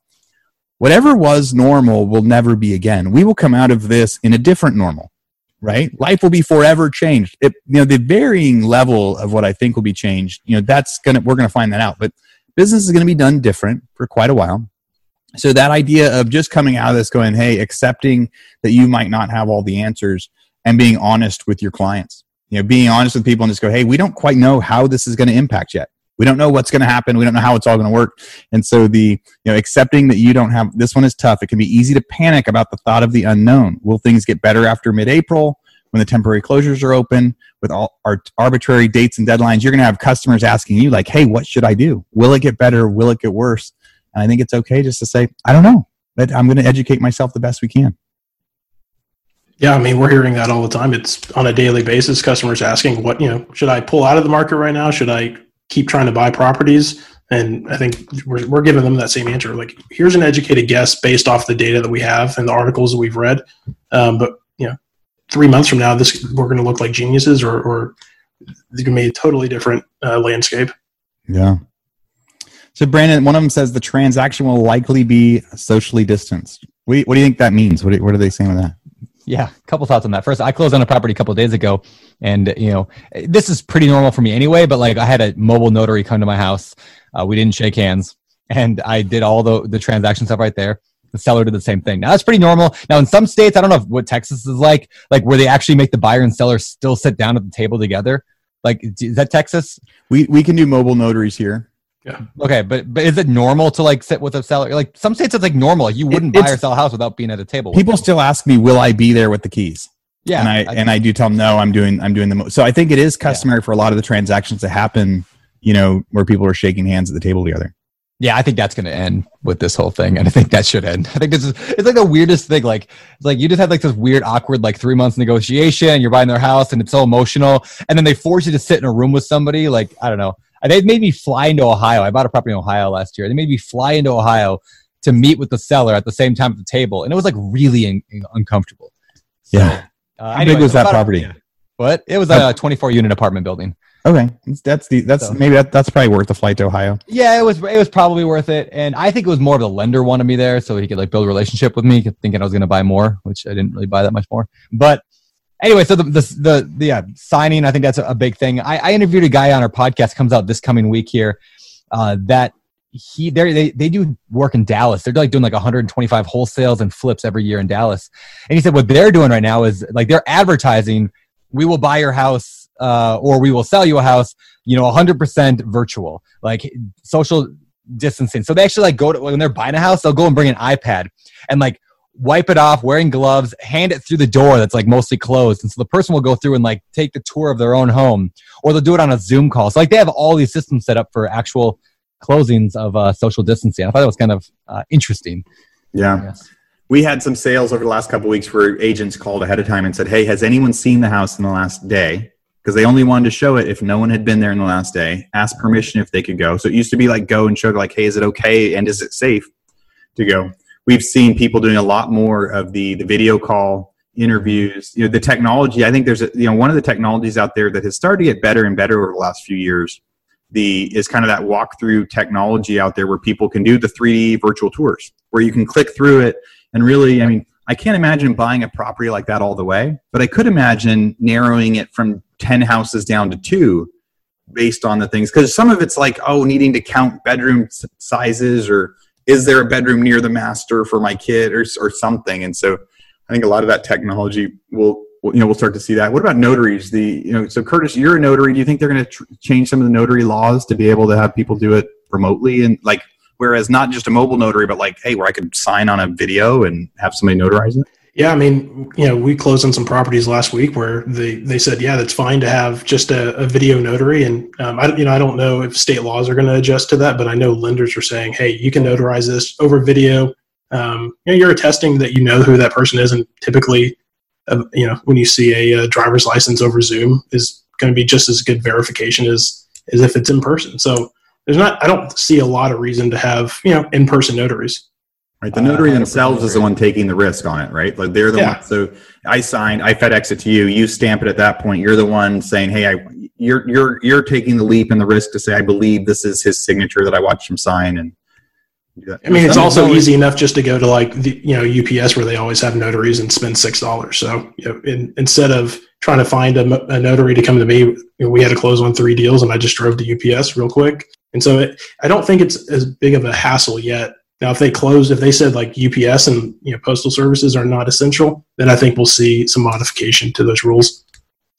Whatever was normal will never be again. We will come out of this in a different normal, right? Life will be forever changed. It, you know, the varying level of what I think will be changed. You know, that's gonna we're gonna find that out. But business is going to be done different for quite a while. So that idea of just coming out of this going, hey, accepting that you might not have all the answers and being honest with your clients. You know, being honest with people and just go, hey, we don't quite know how this is going to impact yet. We don't know what's going to happen. We don't know how it's all going to work. And so the, you know, accepting that you don't have this one is tough. It can be easy to panic about the thought of the unknown. Will things get better after mid-April when the temporary closures are open with all our arbitrary dates and deadlines? You're going to have customers asking you like, "Hey, what should I do? Will it get better? Will it get worse?" And I think it's okay just to say, I don't know, but I'm going to educate myself the best we can. Yeah, I mean, we're hearing that all the time. It's on a daily basis. Customers asking, "What you know? Should I pull out of the market right now? Should I keep trying to buy properties?" And I think we're we're giving them that same answer. Like, here's an educated guess based off the data that we have and the articles that we've read. Um, but you know, three months from now, this we're going to look like geniuses, or or it's going to be a totally different uh, landscape. Yeah. So, Brandon, one of them says the transaction will likely be socially distanced. What do you, what do you think that means? What, do, what are they saying with that? Yeah, a couple thoughts on that. First, I closed on a property a couple days ago, and you know this is pretty normal for me anyway. But like, I had a mobile notary come to my house. Uh, we didn't shake hands, and I did all the the transaction stuff right there. The seller did the same thing. Now that's pretty normal. Now in some states, I don't know what Texas is like, like where they actually make the buyer and seller still sit down at the table together. Like, is that Texas? We we can do mobile notaries here. Yeah. Okay, but but is it normal to like sit with a seller? Like some states, it's like normal. You wouldn't It- buy or sell a house without being at a table. People still ask me, "Will I be there with the keys?" yeah, and I, and I do tell them, "No, I'm doing I'm doing the." Mo-. So I think it is customary for a lot of the transactions to happen. You know, where people are shaking hands at the table together. yeah, I think that's going to end with this whole thing, and I think that should end. I think this is it's like the weirdest thing. Like it's like you just had like this weird, awkward like three months negotiation. You're buying their house, and it's so emotional, and then they force you to sit in a room with somebody. Like I don't know. They made me fly into Ohio. I bought a property in Ohio last year. They made me fly into Ohio to meet with the seller at the same time at the table, and it was like really in, in- uncomfortable. So, Yeah. Uh, How anyway, big was that property? What? It was a 24 unit apartment building. Okay, that's that's the that's So- maybe that, that's probably worth the flight to Ohio. Yeah, it was it was probably worth it, and I think it was more of the lender wanted me there so he could like build a relationship with me, thinking I was going to buy more, which I didn't really buy that much more. But anyway, so the the the, the yeah, signing, I think that's a, big thing. I, I interviewed a guy on our podcast comes out this coming week here uh, that he they they they do work in Dallas. They're like doing like 125 wholesales and flips every year in Dallas, and he said what they're doing right now is like they're advertising, we will buy your house uh, or we will sell you a house you know 100% virtual like social distancing so they actually like go to when they're buying a house they'll go and bring an ipad and like wipe it off wearing gloves hand it through the door that's like mostly closed and so the person will go through and like take the tour of their own home or they'll do it on a zoom call so like they have all these systems set up for actual closings of uh, social distancing i thought that was kind of uh, interesting Yeah. We had some sales over the last couple of weeks where agents called ahead of time and said, "Hey, has anyone seen the house in the last day?" Because they only wanted to show it if no one had been there in the last day. Ask permission if they could go. So it used to be like go and show, like, "Hey, is it okay and is it safe to go?" We've seen people doing a lot more of the the video call interviews. You know, the technology. I think there's a, you know one of the technologies out there that has started to get better and better over the last few years. The is kind of that walkthrough technology out there where people can do the 3D virtual tours, where you can click through it and really, I mean, I can't imagine buying a property like that all the way, but I could imagine narrowing it from 10 houses down to two based on the things. Because some of it's like, oh, needing to count bedroom sizes or is there a bedroom near the master for my kid or, or something. And so I think a lot of that technology will, you know, we'll start to see that. What about notaries? The, you know, so Curtis, you're a notary. Do you think they're going to tr- change some of the notary laws to be able to have people do it remotely and like Whereas not just a mobile notary, but like, hey, where I could sign on a video and have somebody notarize it. Yeah, I mean, you know, we closed on some properties last week where they, they said, yeah, that's fine to have just a, a video notary. And um, I, you know, I don't know if state laws are going to adjust to that, but I know lenders are saying, hey, you can notarize this over video. Um, you know, you're attesting that you know who that person is, and typically, uh, you know, when you see a, uh driver's license over Zoom, is going to be just as good verification as as if it's in person. So there's not, I don't see a lot of reason to have you know in person notaries. Right. The notary Uh, themselves is the one taking the risk on it, right? Like they're the Yeah. one. So I signed, I FedEx it to you. You stamp it at that point. You're the one saying, "Hey, I, you're you're you're taking the leap and the risk to say, I believe this is his signature that I watched him sign." And do that. I mean, it's also easy enough just to go to like the you know UPS where they always have notaries and spend six dollars. So you know, in, instead of trying to find a, a notary to come to me, you know, we had to close on three deals, and I just drove to UPS real quick. And so it, I don't think it's as big of a hassle yet. Now, if they closed, if they said like UPS and you know postal services are not essential, then I think we'll see some modification to those rules.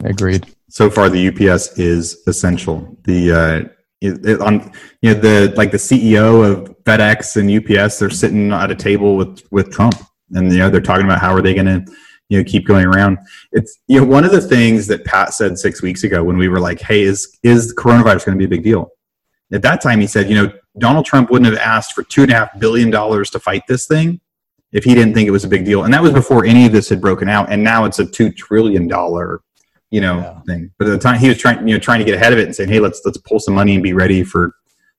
Agreed. so far the UPS is essential. The uh, it, it, on you know the like the CEO of FedEx and UPS, they're sitting at a table with with Trump, and you know they're talking about how are they going to you know keep going around. It's you know one of the things that Pat said six weeks ago when we were like, hey, is is coronavirus going to be a big deal? At that time, he said, you know, Donald Trump wouldn't have asked for two and a half billion dollars to fight this thing if he didn't think it was a big deal, and that was before any of this had broken out. And now it's a two trillion dollar you know Yeah. thing. But at the time he was trying, you know, trying to get ahead of it and saying, "Hey, let's let's pull some money and be ready for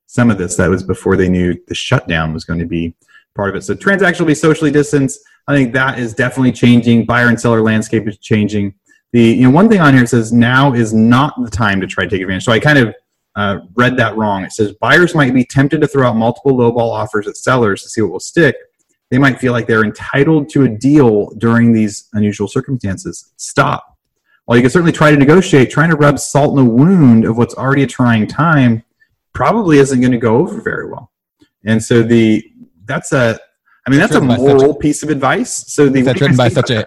some of this." That was before they knew the shutdown was going to be part of it. So transaction will be socially distanced. I think that is definitely changing. Buyer and seller landscape is changing. The you know one thing on here says now is not the time to try to take advantage. So I kind of uh, read that wrong. It says buyers might be tempted to throw out multiple lowball offers at sellers to see what will stick. They might feel like they're entitled to a deal during these unusual circumstances. Stop. While you can certainly try to negotiate, trying to rub salt in the wound of what's already a trying time probably isn't going to go over very well. And so the that's a I mean that's a by such moral piece of advice. So the That's written by such a.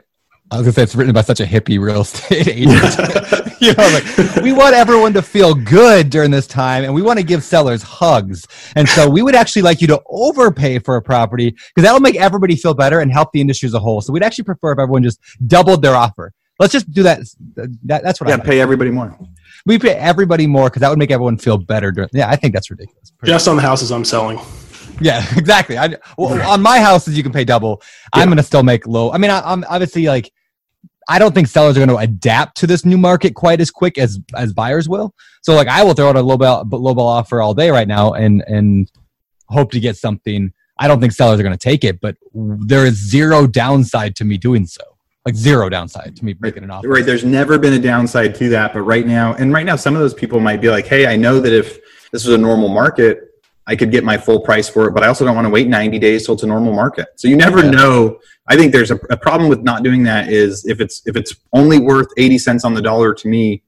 I was gonna say it's written by such a hippie real estate agent. you know, like we want everyone to feel good during this time, and we want to give sellers hugs. And so we would actually like you to overpay for a property because that will make everybody feel better and help the industry as a whole. So we'd actually prefer if everyone just doubled their offer. Let's just do that. that that's what yeah, I pay everybody more. we pay everybody more because that would make everyone feel better. During, yeah, I think that's ridiculous. Just on the houses I'm selling. Yeah, exactly. I, well, on my houses, you can pay double. I'm going to still make low. I mean, I, I'm obviously like, I don't think sellers are going to adapt to this new market quite as quick as as buyers will. So, like, I will throw out a low ball, low ball offer all day right now and and hope to get something. I don't think sellers are going to take it, but there is zero downside to me doing so. Like zero downside to me making an offer. Right. There's never been a downside to that, but right now, and right now, some of those people might be like, "Hey, I know that if this was a normal market, I could get my full price for it, but I also don't want to wait 90 days till it's a normal market." So you never Yeah. know. I think there's a, a problem with not doing that. Is if it's if it's only worth 80 cents on the dollar to me,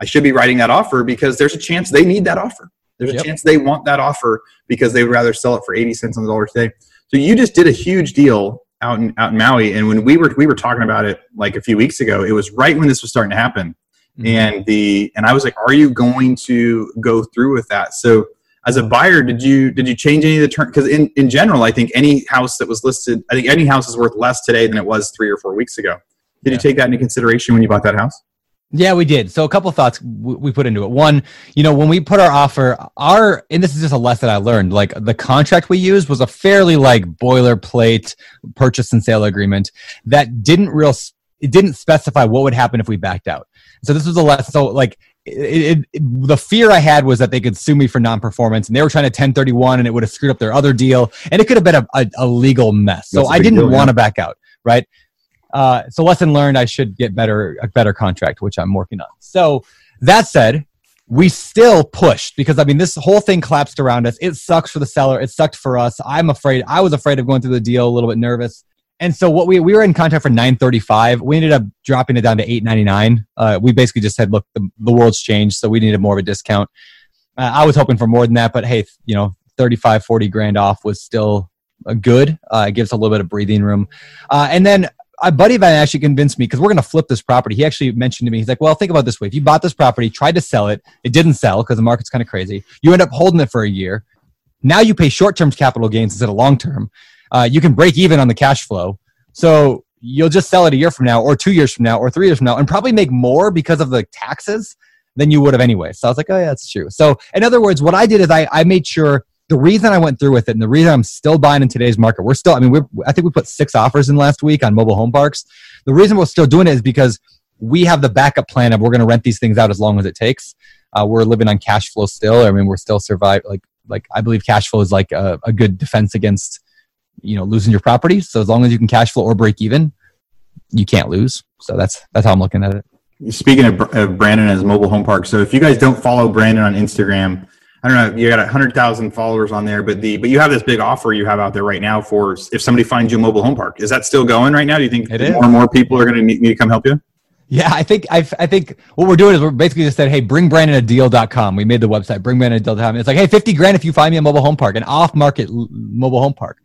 I should be writing that offer because there's a chance they need that offer. There's a Yep. chance they want that offer because they would rather sell it for 80 cents on the dollar today. So you just did a huge deal out in out in Maui, and when we were we were talking about it like a few weeks ago, it was right when this was starting to happen, Mhm. and the and I was like, "Are you going to go through with that?" So as a buyer, did you did you change any of the terms? Because in in general, I think any house that was listed, I think any house is worth less today than it was three or four weeks ago. Did you take that into consideration when you bought that house? Yeah, we did. So a couple thoughts we we put into it. One, you know, when we put our offer, our and this is just a lesson I learned. Like the contract we used was a fairly like boilerplate purchase and sale agreement that didn't real it didn't specify what would happen if we backed out. So this was a lesson. So like it, it, the fear I had was that they could sue me for non-performance, and they were trying to 1031, and it would have screwed up their other deal, and it could have been a, a, a legal mess. So I didn't want to back out, right? Uh, so lesson learned, I should get better a better contract, which I'm working on. So that said, we still pushed because I mean this whole thing collapsed around us. It sucks for the seller. It sucked for us. I'm afraid. I was afraid of going through the deal, a little bit nervous. And so what we we were in contract for 935. We ended up dropping it down to 899. Uh, we basically just said, look, the, the world's changed, so we needed more of a discount. Uh, I was hoping for more than that, but hey, you know, 35, 40 grand off was still uh, good. Uh, it gives a little bit of breathing room. Uh, and then a buddy of mine actually convinced me because we're going to flip this property. He actually mentioned to me, he's like, well, think about this way. If you bought this property, tried to sell it, it didn't sell because the market's kind of crazy. You end up holding it for a year. Now you pay short term capital gains instead of long term. Uh, you can break even on the cash flow. So you'll just sell it a year from now, or two years from now, or three years from now, and probably make more because of the taxes than you would have anyway. So I was like, oh, yeah, that's true. So, in other words, what I did is I, I made sure the reason I went through with it and the reason I'm still buying in today's market, we're still, I mean, we're, I think we put six offers in last week on mobile home parks. The reason we're still doing it is because we have the backup plan of we're going to rent these things out as long as it takes. Uh, we're living on cash flow still. I mean, we're still survive like like I believe cash flow is like a, a good defense against you know losing your property. So as long as you can cash flow or break even, you can't lose. So that's that's how I'm looking at it. Speaking of, of Brandon as mobile home park, so if you guys don't follow Brandon on Instagram, I don't know, you got a hundred thousand followers on there, but the but you have this big offer you have out there right now for if somebody finds you a mobile home park. Is that still going right now? Do you think It more and more people are going to need, need to come help you? Yeah, I think I, I think what we're doing is we're basically just said, hey, bring Brandon a deal.com. We made the website, bring Brandon a deal.com. It's like, hey, 50 grand if you find me a mobile home park, an off market mobile home park.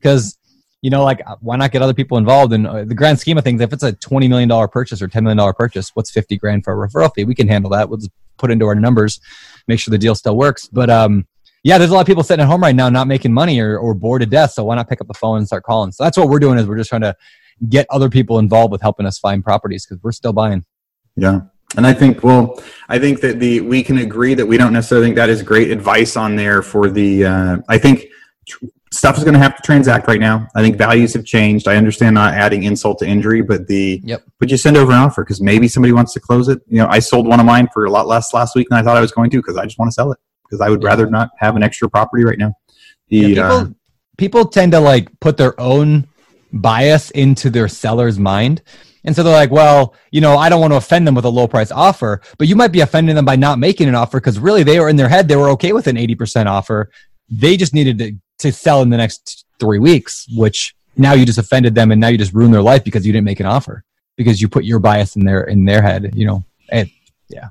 Because, you know, like, why not get other people involved in uh, the grand scheme of things? If it's a $20 million purchase or $10 million purchase, what's 50 grand for a referral fee? We can handle that. We'll just put into our numbers, make sure the deal still works. But, um, yeah, there's a lot of people sitting at home right now not making money or, or bored to death. So why not pick up the phone and start calling? So that's what we're doing is we're just trying to get other people involved with helping us find properties because we're still buying. Yeah. And I think, well, I think that the we can agree that we don't necessarily think that is great advice on there for the. Uh, I think stuff is going to have to transact right now. I think values have changed. I understand not adding insult to injury, but the Yep. but you send over an offer because maybe somebody wants to close it. You know, I sold one of mine for a lot less last week than I thought I was going to because I just want to sell it because I would Yeah. rather not have an extra property right now. The, Yeah, people, uh, people tend to like put their own bias into their seller's mind. And so they're like, well, you know, I don't want to offend them with a low price offer, but you might be offending them by not making an offer because really they were in their head, they were okay with an 80% offer. They just needed to, to sell in the next three weeks, which now you just offended them and now you just ruined their life because you didn't make an offer because you put your bias in their, in their head, you know, and yeah.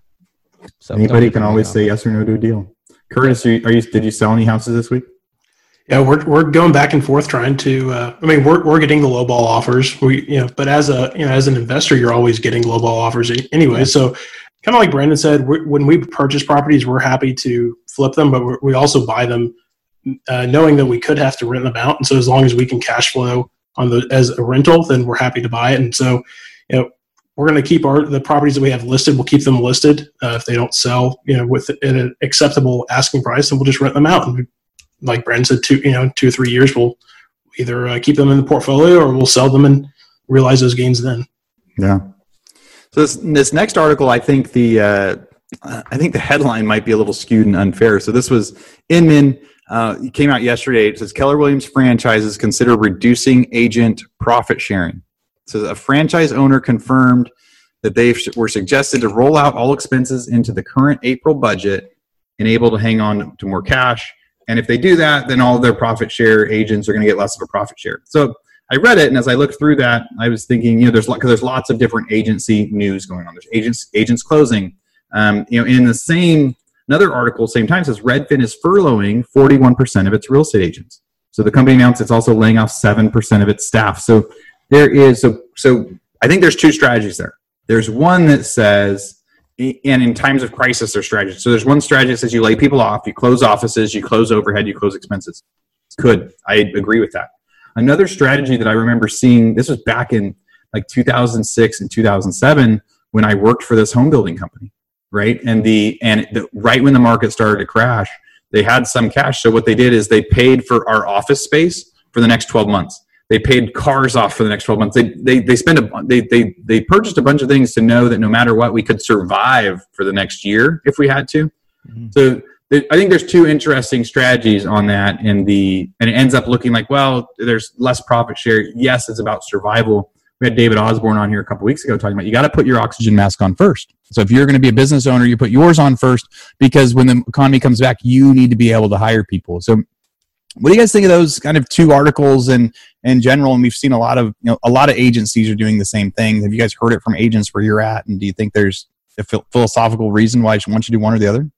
So anybody can always say yes or no to a deal. Curtis, are you, are you did you sell any houses this week? Yeah, we're we're going back and forth trying to. Uh, I mean, we're we're getting the low ball offers. We you know, but as a you know as an investor, you're always getting low ball offers a- anyway. So, kind of like Brandon said, when we purchase properties, we're happy to flip them, but we also buy them uh, knowing that we could have to rent them out. And so, as long as we can cash flow on the as a rental, then we're happy to buy it. And so, you know, we're going to keep our the properties that we have listed. We'll keep them listed. Uh, if they don't sell, you know, with an acceptable asking price, then we'll just rent them out. And like Brandon said, two you know two or three years, we'll either uh, keep them in the portfolio or we'll sell them and realize those gains then. Yeah. So this this next article, I think the uh, I think the headline might be a little skewed and unfair. So this was Inman. Uh, it came out yesterday. It says Keller Williams franchises consider reducing agent profit sharing. So a franchise owner confirmed that they were suggested to roll out all expenses into the current April budget and able to hang on to more cash. And if they do that, then all their profit share agents are going to get less of a profit share. So I read it, and as I looked through that, I was thinking, you know, there's because there's lots of different agency news going on. There's agents agents closing. Um, you know, in the same another article, same time says Redfin is furloughing 41% of its real estate agents. So the company announced it's also laying off 7% of its staff. So there is so so I think there's two strategies there. There's one that says and in times of crisis there's strategies. So there's one strategy that says you lay people off, you close offices, you close overhead, you close expenses. Good. I agree with that. Another strategy that I remember seeing, this was back in like 2006 and 2007 when I worked for this home building company, right? And the and the, right when the market started to crash, they had some cash. So what they did is they paid for our office space for the next 12 months. They paid cars off for the next 12 months. They they they spent a they they they purchased a bunch of things to know that no matter what we could survive for the next year if we had to. Mhm. So th- I think there's two interesting strategies on that, and the and it ends up looking like well, there's less profit share. Yes, it's about survival. We had David Osborne on here a couple weeks ago talking about you got to put your oxygen mask on first. So if you're going to be a business owner, you put yours on first because when the economy comes back, you need to be able to hire people. So what do you guys think of those kind of two articles and in general? And we've seen a lot of you know a lot of agencies are doing the same thing. Have you guys heard it from agents where you're at? And do you think there's a philosophical reason why one should want to do one or the other?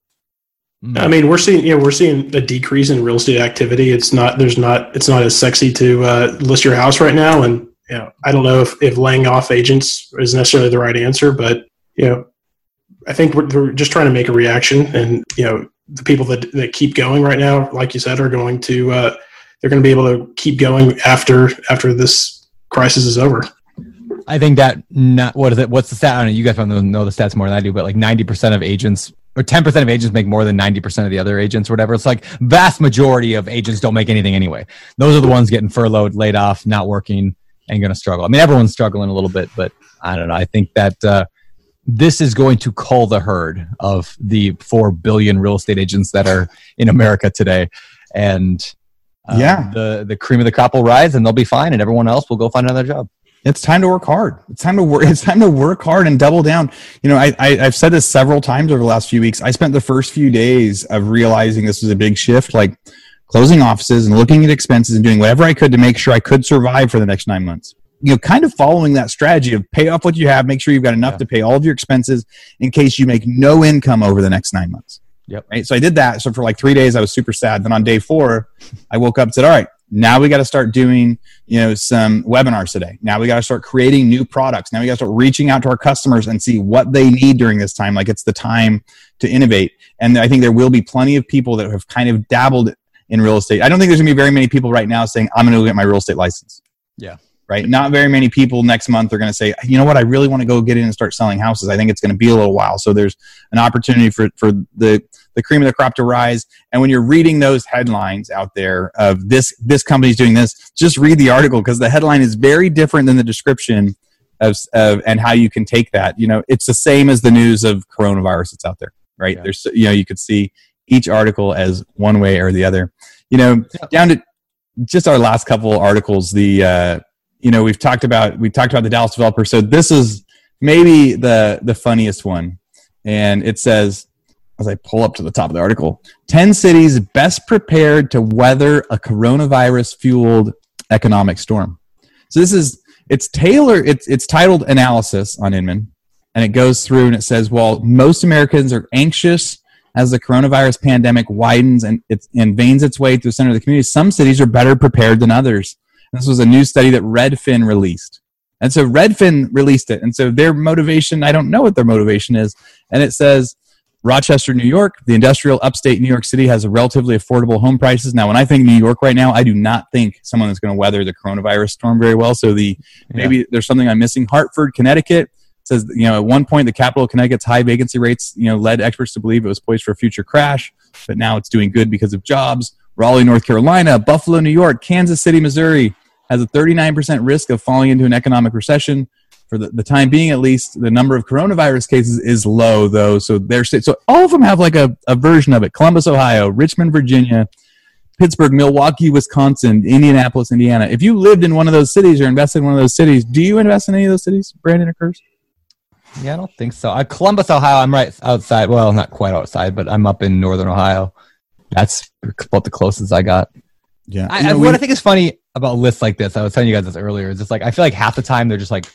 I mean, we're seeing you know we're seeing a decrease in real estate activity. It's not there's not it's not as sexy to uh, list your house right now, and you know I don't know if, if laying off agents is necessarily the right answer, but you know I think we're, we're just trying to make a reaction, and you know the people that that keep going right now, like you said, are going to uh, they're going to be able to keep going after after this crisis is over. I think that not what is it? What's the stat? I don't know. You guys probably know the stats more than I do, but like ninety percent of agents or ten percent of agents make more than ninety percent of the other agents, or whatever. It's like vast majority of agents don't make anything anyway. Those are the ones getting furloughed, laid off, not working, and going to struggle. I mean, everyone's struggling a little bit, but I don't know. I think that uh, this is going to cull the herd of the four billion real estate agents that are in America today, and uh, Yeah. the the cream of the crop will rise, and they'll be fine, and everyone else will go find another job. it's time to work hard. It's time to work. It's time to work hard and double down. You know, I, I I've said this several times over the last few weeks. I spent the first few days of realizing this was a big shift, like closing offices and looking at expenses and doing whatever I could to make sure I could survive for the next nine months. You know, kind of following that strategy of pay off what you have, make sure you've got enough Yeah. to pay all of your expenses in case you make no income over the next nine months. Yep. Right. So I did that. So for like three days, I was super sad. Then on day four, I woke up and said, all right, now we got to start doing, you know, some webinars today. Now we got to start creating new products. Now we got to start reaching out to our customers and see what they need during this time. Like it's the time to innovate. And I think there will be plenty of people that have kind of dabbled in real estate. I don't think there's gonna be very many people right now saying, I'm gonna go get my real estate license. Yeah. Right. Not very many people next month are going to say, you know what, I really want to go get in and start selling houses. I think it's going to be a little while. So there's an opportunity for, for the, the cream of the crop to rise. And when you're reading those headlines out there of this, this company's doing this, just read the article because the headline is very different than the description of, of, and how you can take that. You know, it's the same as the news of coronavirus that's out there, right? Yeah. There's, you know, you could see each article as one way or the other. You know, Yeah. down to just our last couple articles, the, uh, you know, we've talked about, we talked about the Dallas developer. So this is maybe the, the funniest one. And it says, as I pull up to the top of the article, 10 cities best prepared to weather a coronavirus fueled economic storm. So this is, it's Taylor, it's, it's titled Analysis on Inman. And it goes through and it says, while most Americans are anxious as the coronavirus pandemic widens and it and veins its way through the center of the community, some cities are better prepared than others. This was a new study that Redfin released. And so Redfin released it. And so their motivation, I don't know what their motivation is. And it says, Rochester, New York, the industrial upstate New York City has a relatively affordable home prices. Now, when I think New York right now, I do not think someone is going to weather the coronavirus storm very well. So the maybe there's something I'm missing. Hartford, Connecticut says you know at one point the capital of Connecticut's high vacancy rates you know led experts to believe it was poised for a future crash, but now it's doing good because of jobs. Raleigh, North Carolina, Buffalo, New York, Kansas City, Missouri has a 39% risk of falling into an economic recession. For the, the time being, at least, the number of coronavirus cases is low, though. So they're so all of them have like a, a version of it. Columbus, Ohio, Richmond, Virginia, Pittsburgh, Milwaukee, Wisconsin, Indianapolis, Indiana. If you lived in one of those cities or invested in one of those cities, do you invest in any of those cities, Brandon or Curtis? Yeah, I don't think so. Uh, Columbus, Ohio. I'm right outside. Well, not quite outside, but I'm up in northern Ohio. That's about the closest I got. Yeah. I, You know, I- we- what I think is funny about lists like this, I was telling you guys this earlier, is just like I feel like half the time they're just like.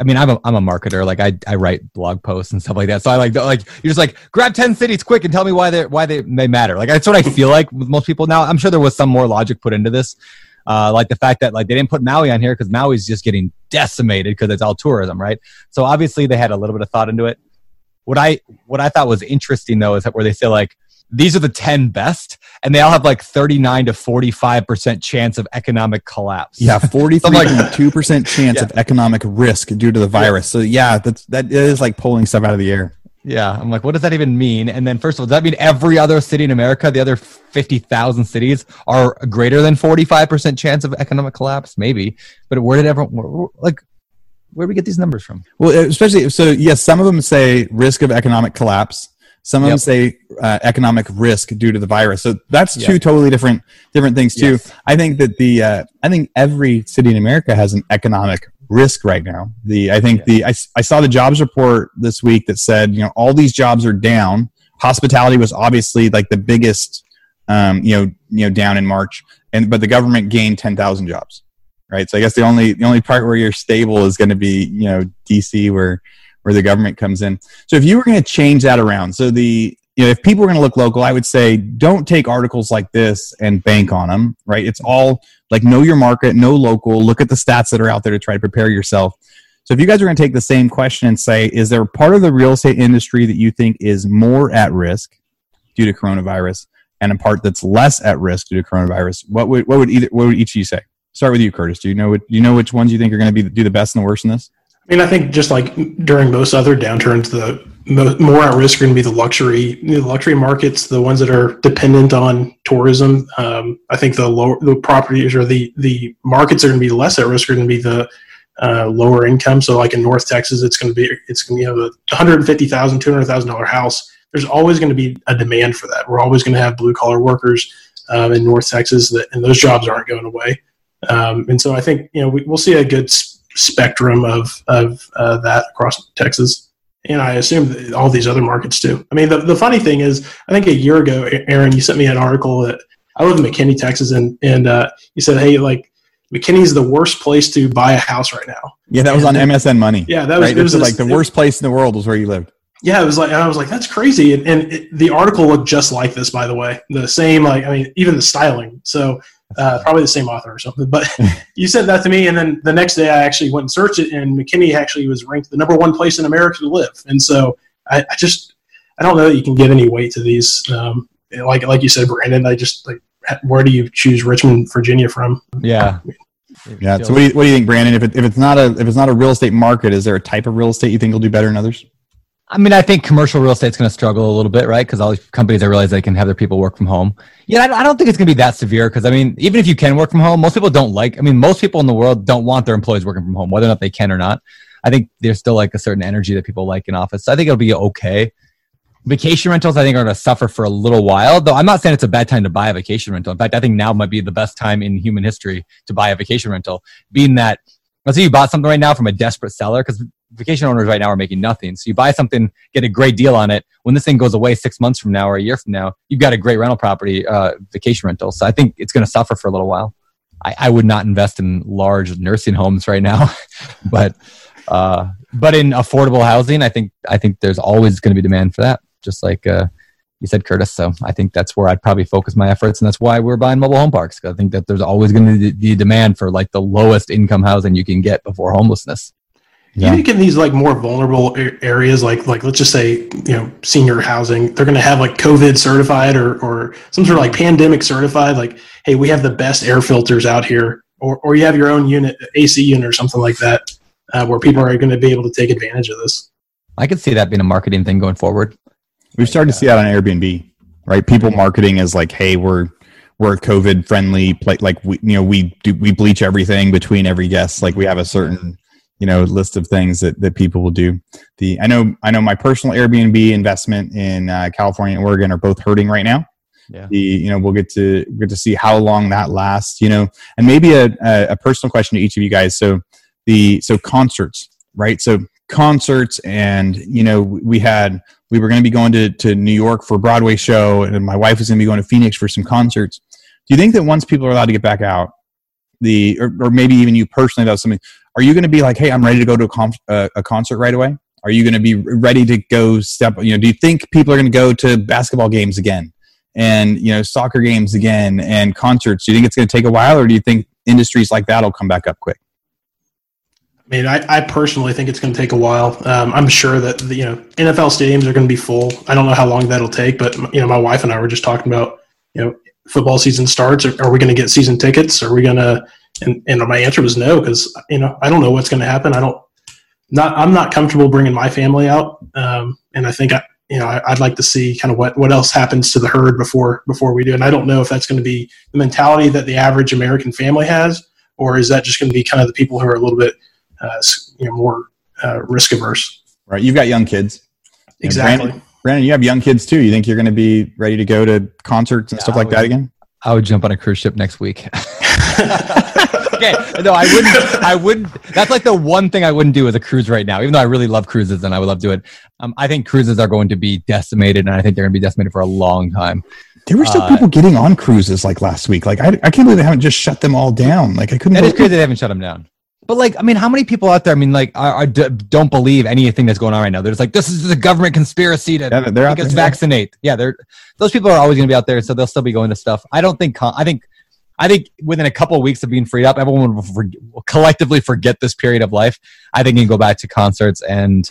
I mean, I'm a I'm a marketer. Like I I write blog posts and stuff like that. So I like like you're just like grab ten cities quick and tell me why they why they they matter. Like that's what I feel like with most people now. I'm sure there was some more logic put into this, uh, like the fact that like they didn't put Maui on here because Maui's just getting decimated because it's all tourism, right? So obviously they had a little bit of thought into it. What I what I thought was interesting though is that where they say like these are the 10 best and they all have like 39 to 45% chance of economic collapse. yeah, forty-three like- point two percent chance Yeah. of economic risk due to the virus. So yeah, that's that is like pulling stuff out of the air. Yeah, I'm like, what does that even mean? And then, first of all, does that mean every other city in America, the other 50,000 cities, are greater than 45% chance of economic collapse? Maybe. But where did everyone, like, where do we get these numbers from? Well, especially so, yes, some of them say risk of economic collapse. Some of them say uh, economic risk due to the virus. So that's Yeah. two totally different different things too. Yes. I think that the uh, I think every city in America has an economic risk right now. The I think the I, I saw the jobs report this week that said you know all these jobs are down. Hospitality was obviously like the biggest um, you know you know down in March, and but the government gained ten thousand jobs. Right, so I guess the only the only part where you're stable is going to be you know DC where where the government comes in. So if you were going to change that around, so the you know if people were going to look local, I would say don't take articles like this and bank on them. Right? It's all like know your market, know local, look at the stats that are out there to try to prepare yourself. So if you guys are going to take the same question and say, is there part of the real estate industry that you think is more at risk due to coronavirus, and a part that's less at risk due to coronavirus? What would what would either what would each of you say? Start with you, Curtis. Do you know what do you know which ones you think are going to be do the best and the worst in this? I mean, I think just like during most other downturns, the more at risk are going to be the luxury, the luxury markets, the ones that are dependent on tourism. Um, I think the lower the properties or the the markets are going to be less at risk are going to be the uh, lower income. So, like in North Texas, it's going to be it's going to know, a one hundred fifty thousand, two hundred thousand dollar house. There's always going to be a demand for that. We're always going to have blue collar workers um, in North Texas, that, and those jobs aren't going away. Um, and so I think you know we, will see a good spectrum of of uh, that across Texas, and I assume all these other markets too. I mean, the, the funny thing is, I think a year ago, Aaron, you sent me an article that I live in McKinney, Texas, and and uh, you said, hey, like McKinney's the worst place to buy a house right now. Yeah, that was on MSN Money. Yeah, that was, right? it was like the worst place in the world was where you lived yeah, it was like, and I was like, that's crazy. And, and it, the article looked just like this, by the way, the same, like, I mean, even the styling. So uh, probably the same author or something. But you sent that to me, and then the next day I actually went and searched it, and McKinney actually was ranked the number one place in America to live. And so I, I just, I don't know that you can give any weight to these. Um, like, like you said, Brandon, I just like, where do you choose Richmond, Virginia from? Yeah. Yeah. So what do you what do you think, Brandon? If, it, if it's not a if it's not a real estate market, is there a type of real estate you think will do better than others? I mean, I think commercial real estate's going to struggle a little bit, right? Because all these companies, I realize they can have their people work from home. Yeah, I don't think it's going to be that severe. Because I mean, even if you can work from home, most people don't like. I mean, most people in the world don't want their employees working from home, whether or not they can or not. I think there's still like a certain energy that people like in office. So I think it'll be okay. Vacation rentals, I think, are going to suffer for a little while. Though I'm not saying it's a bad time to buy a vacation rental. In fact, I think now might be the best time in human history to buy a vacation rental, being that let's say you bought something right now from a desperate seller because vacation owners right now are making nothing. So you buy something, get a great deal on it. When this thing goes away six months from now or a year from now, you've got a great rental property, uh, vacation rental. So I think it's going to suffer for a little while. I, I, would not invest in large nursing homes right now, but uh, but in affordable housing, I think I think there's always going to be demand for that. Just like uh, you said, Curtis. So I think that's where I'd probably focus my efforts, and that's why we're buying mobile home parks. Because I think that there's always going to be demand for like the lowest income housing you can get before homelessness. Yeah. You think in these like more vulnerable areas, like like let's just say you know senior housing, they're going to have like COVID certified or or some sort of like pandemic certified. Like, hey, we have the best air filters out here, or or you have your own unit, AC unit, or something like that, uh, where people are going to be able to take advantage of this. I could see that being a marketing thing going forward. We've started to see that on Airbnb, right? People marketing as like, hey, we're we're COVID friendly, like we you know we do we bleach everything between every guest, like we have a certain you know list of things that, that people will do. The i know i know my personal airbnb investment in uh, california and oregon are both hurting right now. Yeah. the you know we'll get to get to see how long that lasts you know. And maybe a, a, a personal question to each of you guys. So the so concerts right? So concerts and you know we had we were going to be going to, to new york for a broadway show and my wife was going to be going to phoenix for some concerts. Do you think that once people are allowed to get back out the or, or maybe even you personally about something are you going to be like hey i'm ready to go to a, uh, a concert right away are you going to be ready to go step you know do you think people are going to go to basketball games again and you know soccer games again and concerts do you think it's going to take a while or do you think industries like that will come back up quick I mean, I, I personally think it's going to take a while. Um, I'm sure that the, you know NFL stadiums are going to be full. I don't know how long that'll take, but you know, my wife and I were just talking about you know football season starts, are, are we going to get season tickets? Are we going to? And, and my answer was no, because you know I don't know what's going to happen. I don't not I'm not comfortable bringing my family out, um, and I think I you know I, would like to see kind of what what else happens to the herd before before we do. And I don't know if that's going to be the mentality that the average American family has, or is that just going to be kind of the people who are a little bit uh, you know more uh, risk averse. Right. You've got young kids. Exactly. Brandon, Brandon, you have young kids too. You think you're going to be ready to go to concerts and yeah, stuff like would, that again? I would jump on a cruise ship next week. okay, no, I wouldn't. I wouldn't. That's like the one thing I wouldn't do as a cruise right now. Even though I really love cruises and I would love to do it, um, I think cruises are going to be decimated, and I think they're going to be decimated for a long time. There were still uh, people getting on cruises like last week. Like I, I can't believe they haven't just shut them all down. Like I couldn't. It is crazy they haven't shut them down. But like, I mean, how many people out there? I mean, like, are, are, don't believe anything that's going on right now. They're just like, this is the government conspiracy to yeah, they're make us vaccinate. Yeah, they're those people are always going to be out there, so they'll still be going to stuff. I don't think. I think. I think within a couple of weeks of being freed up, everyone will, for, will collectively forget this period of life. I think you can go back to concerts and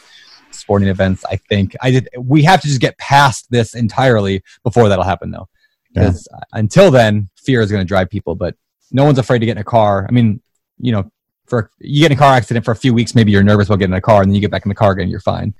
sporting events. I think I did. We have to just get past this entirely before that'll happen, though, because yeah. Uh, until then, fear is going to drive people. But no one's afraid to get in a car. I mean, you know, for you get in a car accident for a few weeks, maybe you're nervous about getting in a car, and then you get back in the car again, you're fine.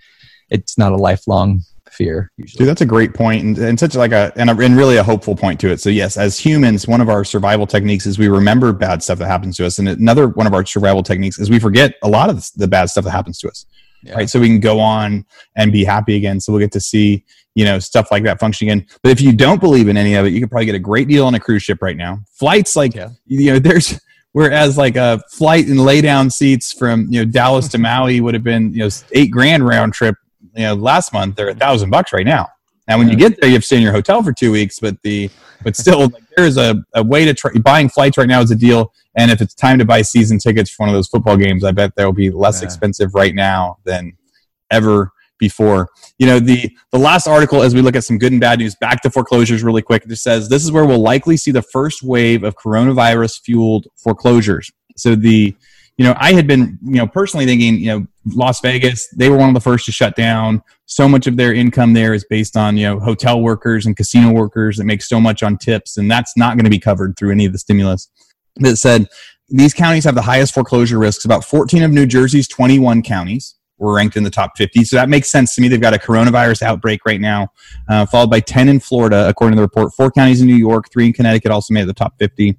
It's not a lifelong fear usually. Dude, that's a great point and, and such like a and, a and really a hopeful point to it. So yes, as humans, one of our survival techniques is we remember bad stuff that happens to us, and another one of our survival techniques is we forget a lot of the bad stuff that happens to us. yeah. right? So we can go on and be happy again. So we'll get to see, you know, stuff like that function again. But if you don't believe in any of it, you could probably get a great deal on a cruise ship right now. Flights like, yeah. you know, there's, whereas like a flight and lay down seats from, you know, Dallas to Maui would have been, you know, eight grand round trip, you know, last month, they're a mm-hmm. thousand bucks right now. Now, when you get there, you have to stay in your hotel for two weeks, but the but still, like, there is a, a way to try. Buying flights right now is a deal, and if it's time to buy season tickets for one of those football games, I bet they'll be less yeah. expensive right now than ever before. You know, the the last article as we look at some good and bad news, back to foreclosures really quick. It just says this is where we'll likely see the first wave of coronavirus fueled foreclosures. So the you know, I had been, you know, personally thinking, you know, Las Vegas, they were one of the first to shut down. So much of their income there is based on, you know, hotel workers and casino workers that make so much on tips, and that's not going to be covered through any of the stimulus. That said, these counties have the highest foreclosure risks. About 14 of New Jersey's 21 counties were ranked in the top 50. So that makes sense to me. They've got a coronavirus outbreak right now, uh, followed by 10 in Florida, according to the report. Four counties in New York, three in Connecticut also made the top 50.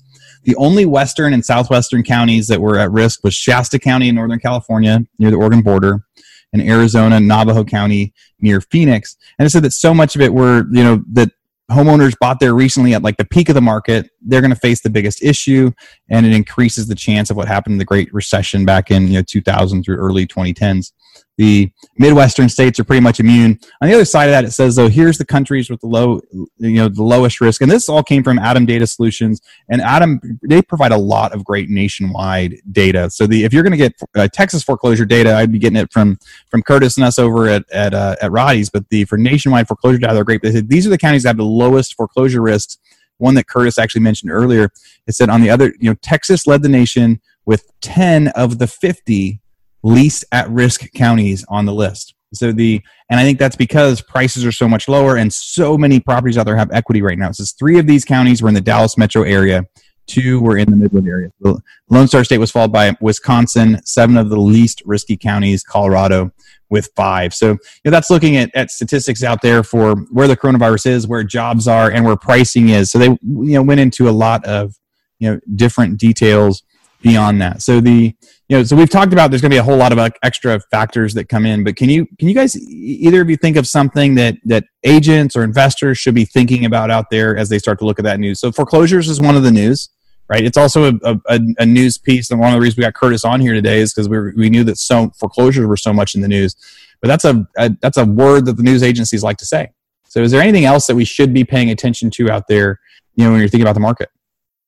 The only western and southwestern counties that were at risk was Shasta County in Northern California near the Oregon border, and Arizona, Navajo County near Phoenix. And it said that so much of it were, you know, that homeowners bought there recently at like the peak of the market, they're going to face the biggest issue, and it increases the chance of what happened in the Great Recession back in you know 2000 through early 2010s the Midwestern states are pretty much immune. On the other side of that, it says though, here's the countries with the low, you know, the lowest risk, and this all came from ATTOM Data Solutions. And ATTOM, they provide a lot of great nationwide data. So the if you're going to get uh, Texas foreclosure data, I'd be getting it from from Curtis and us over at at uh, at Roddy's. But the for nationwide foreclosure data, they're great. They said these are the counties that have the lowest foreclosure risks. One that Curtis actually mentioned earlier. It said on the other, you know, Texas led the nation with 10 of the 50 least at risk counties on the list. So the and I think that's because prices are so much lower and so many properties out there have equity right now. So three of these counties were in the Dallas metro area, two were in the Midland area. The Lone Star State was followed by Wisconsin, seven of the least risky counties, Colorado with five. So you know, that's looking at, at statistics out there for where the coronavirus is, where jobs are, and where pricing is. So they you know went into a lot of you know different details beyond that. So the you know, so we've talked about there's going to be a whole lot of extra factors that come in, but can you can you guys either of you think of something that that agents or investors should be thinking about out there as they start to look at that news? So foreclosures is one of the news, right? It's also a, a, a news piece, and one of the reasons we got Curtis on here today is because we we knew that so foreclosures were so much in the news, but that's a, a that's a word that the news agencies like to say. So is there anything else that we should be paying attention to out there? You know, when you're thinking about the market.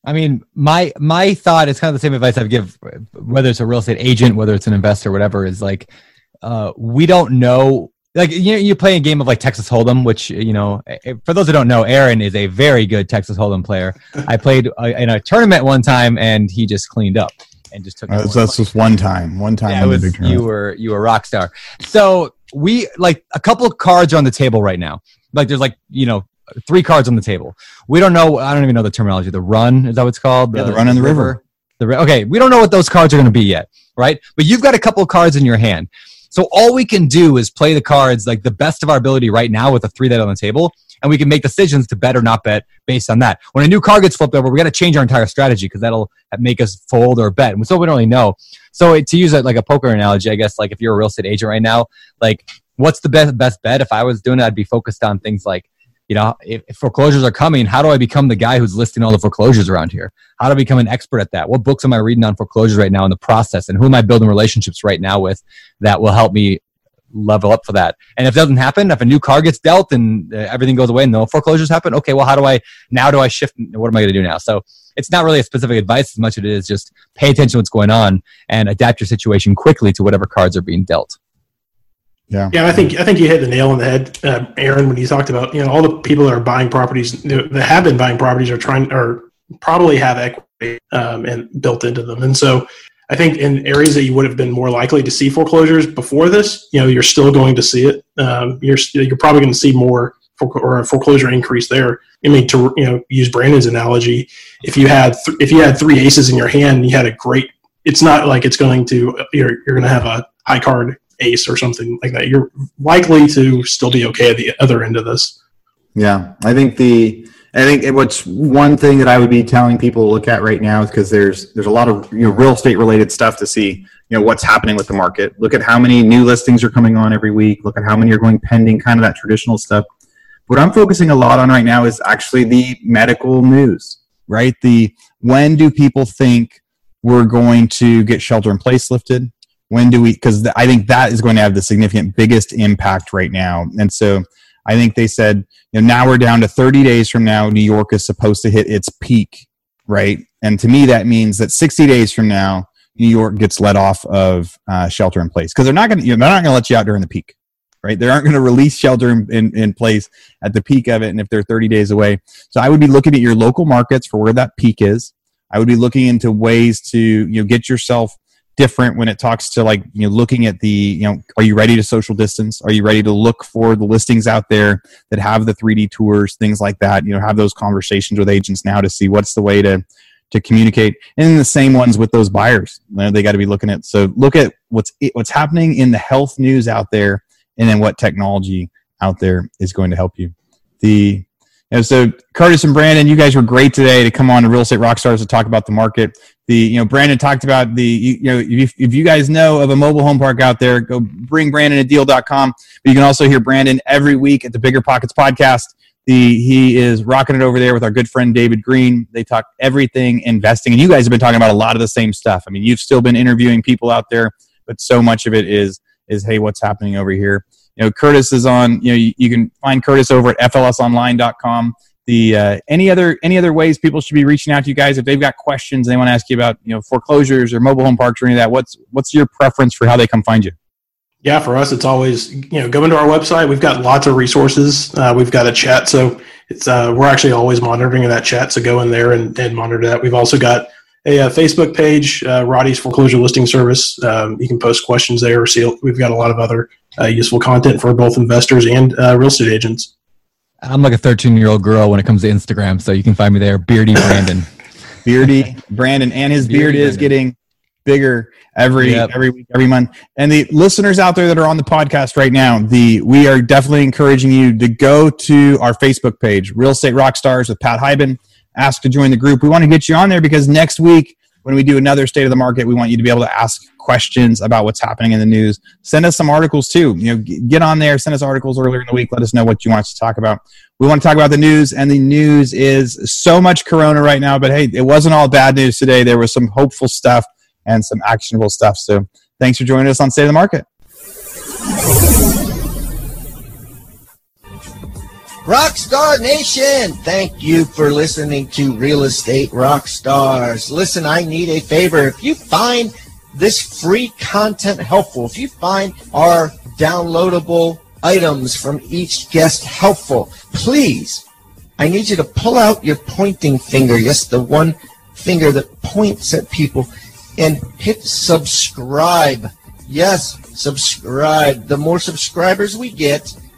I mean, my my thought is kind of the same advice I would give, whether it's a real estate agent, whether it's an investor, whatever. Is like, uh, we don't know. Like you know, you play a game of like Texas Hold'em, which you know, eh, eh, for those who don't know, Aaron is a very good Texas Hold'em player. I played uh, in a tournament one time, and he just cleaned up and just took. Uh, so that's just one time. One time. Yeah, was, you were you were a rock star. So we like a couple of cards are on the table right now. Like there's like you know three cards on the table. We don't know. I don't even know the terminology. The run is that what it's called? Yeah, the, the run in the river. river. The okay, we don't know what those cards are going to be yet, right? But you've got a couple of cards in your hand. So all we can do is play the cards like the best of our ability right now with the three that on the table, and we can make decisions to bet or not bet based on that. When a new card gets flipped over, we got to change our entire strategy because that'll make us fold or bet. And so we don't really know. So to use it like a poker analogy, I guess like if you're a real estate agent right now, like what's the best best bet? If I was doing it, I'd be focused on things like you know, if, if, foreclosures are coming, how do I become the guy who's listing all the foreclosures around here? How do I become an expert at that? What books am I reading on foreclosures right now in the process? And who am I building relationships right now with that will help me level up for that? And if it doesn't happen, if a new car gets dealt and uh, everything goes away and no foreclosures happen, okay, well, how do I, now do I shift? What am I going to do now? So it's not really a specific advice as much as it is just pay attention to what's going on and adapt your situation quickly to whatever cards are being dealt. Yeah, yeah. I think I think you hit the nail on the head, uh, Aaron, when you talked about you know all the people that are buying properties that have been buying properties are trying or probably have equity um, and built into them, and so I think in areas that you would have been more likely to see foreclosures before this, you know, you're still going to see it. Um, you're you're probably going to see more or a foreclosure increase there. I mean, to you know, use Brandon's analogy, if you had th- if you had three aces in your hand, and you had a great. It's not like it's going to you're you're going to have a high card ace or something like that, you're likely to still be okay at the other end of this. Yeah, I think the I think what's one thing that I would be telling people to look at right now is because there's there's a lot of you know real estate related stuff to see you know what's happening with the market. Look at how many new listings are coming on every week. Look at how many are going pending, kind of that traditional stuff. What I'm focusing a lot on right now is actually the medical news, right? The when do people think we're going to get shelter in place lifted? When do we? Because I think that is going to have the significant biggest impact right now. And so I think they said, you know, now we're down to 30 days from now. New York is supposed to hit its peak, right? And to me, that means that 60 days from now, New York gets let off of uh, shelter in place because they're not going to you know, they're not going to let you out during the peak, right? They aren't going to release shelter in, in, in, place at the peak of it, and if they're 30 days away. So I would be looking at your local markets for where that peak is. I would be looking into ways to you know get yourself different when it talks to like you know looking at the you know are you ready to social distance? Are you ready to look for the listings out there that have the 3d tours things like that? You know have those conversations with agents now to see what's the way to to communicate. And the same ones with those buyers. You know, they got to be looking at so look at what's what's happening in the health news out there and then what technology out there is going to help you. The know, so Curtis and Brandon, you guys were great today to come on to Real Estate Rockstars to talk about the market. The you know Brandon talked about the you, you know if, if you guys know of a mobile home park out there, go bring Brandon at deal.com. But you can also hear Brandon every week at the Bigger Pockets podcast. The he is rocking it over there with our good friend David Greene. They talk everything investing, and you guys have been talking about a lot of the same stuff. I mean, you've still been interviewing people out there, but so much of it is is hey, what's happening over here? You know, Curtis is on. You know, you, you can find Curtis over at flsonline.com the uh, any other any other ways people should be reaching out to you guys? If they've got questions they want to ask you about you know foreclosures or mobile home parks or any of that what's what's your preference for how they come find you? Yeah for us it's always you know go into our website. We've got lots of resources. Uh, we've got a chat. So it's uh, we're actually always monitoring that chat. So go in there and, and monitor that. We've also got a, a facebook page uh, roddy's foreclosure listing service. Um, you can post questions there see we've got a lot of other uh, useful content for both investors and uh, real estate agents I'm like a 13 year old girl when it comes to Instagram, so you can find me there, Beardy Brandon. Beardy Brandon, and his Beardy beard is Brandon. getting bigger every yep. every week, every month. And the listeners out there that are on the podcast right now, the we are definitely encouraging you to go to our Facebook page, Real Estate Rockstars with Pat Hiban. Ask to join the group. We want to get you on there because next week when we do another state of the market, we want you to be able to ask questions about what's happening in the news. Send us some articles too. You know, get on there, send us articles earlier in the week. Let us know what you want us to talk about. We want to talk about the news, and the news is so much corona right now. But hey, it wasn't all bad news today. There was some hopeful stuff and some actionable stuff. So thanks for joining us on State of the Market. Rockstar Nation, thank you for listening to Real Estate Rockstars. Listen, I need a favor. If you find this free content helpful, if you find our downloadable items from each guest helpful, please, I need you to pull out your pointing finger, yes, the one finger that points at people, and hit subscribe. Yes, subscribe. The more subscribers we get,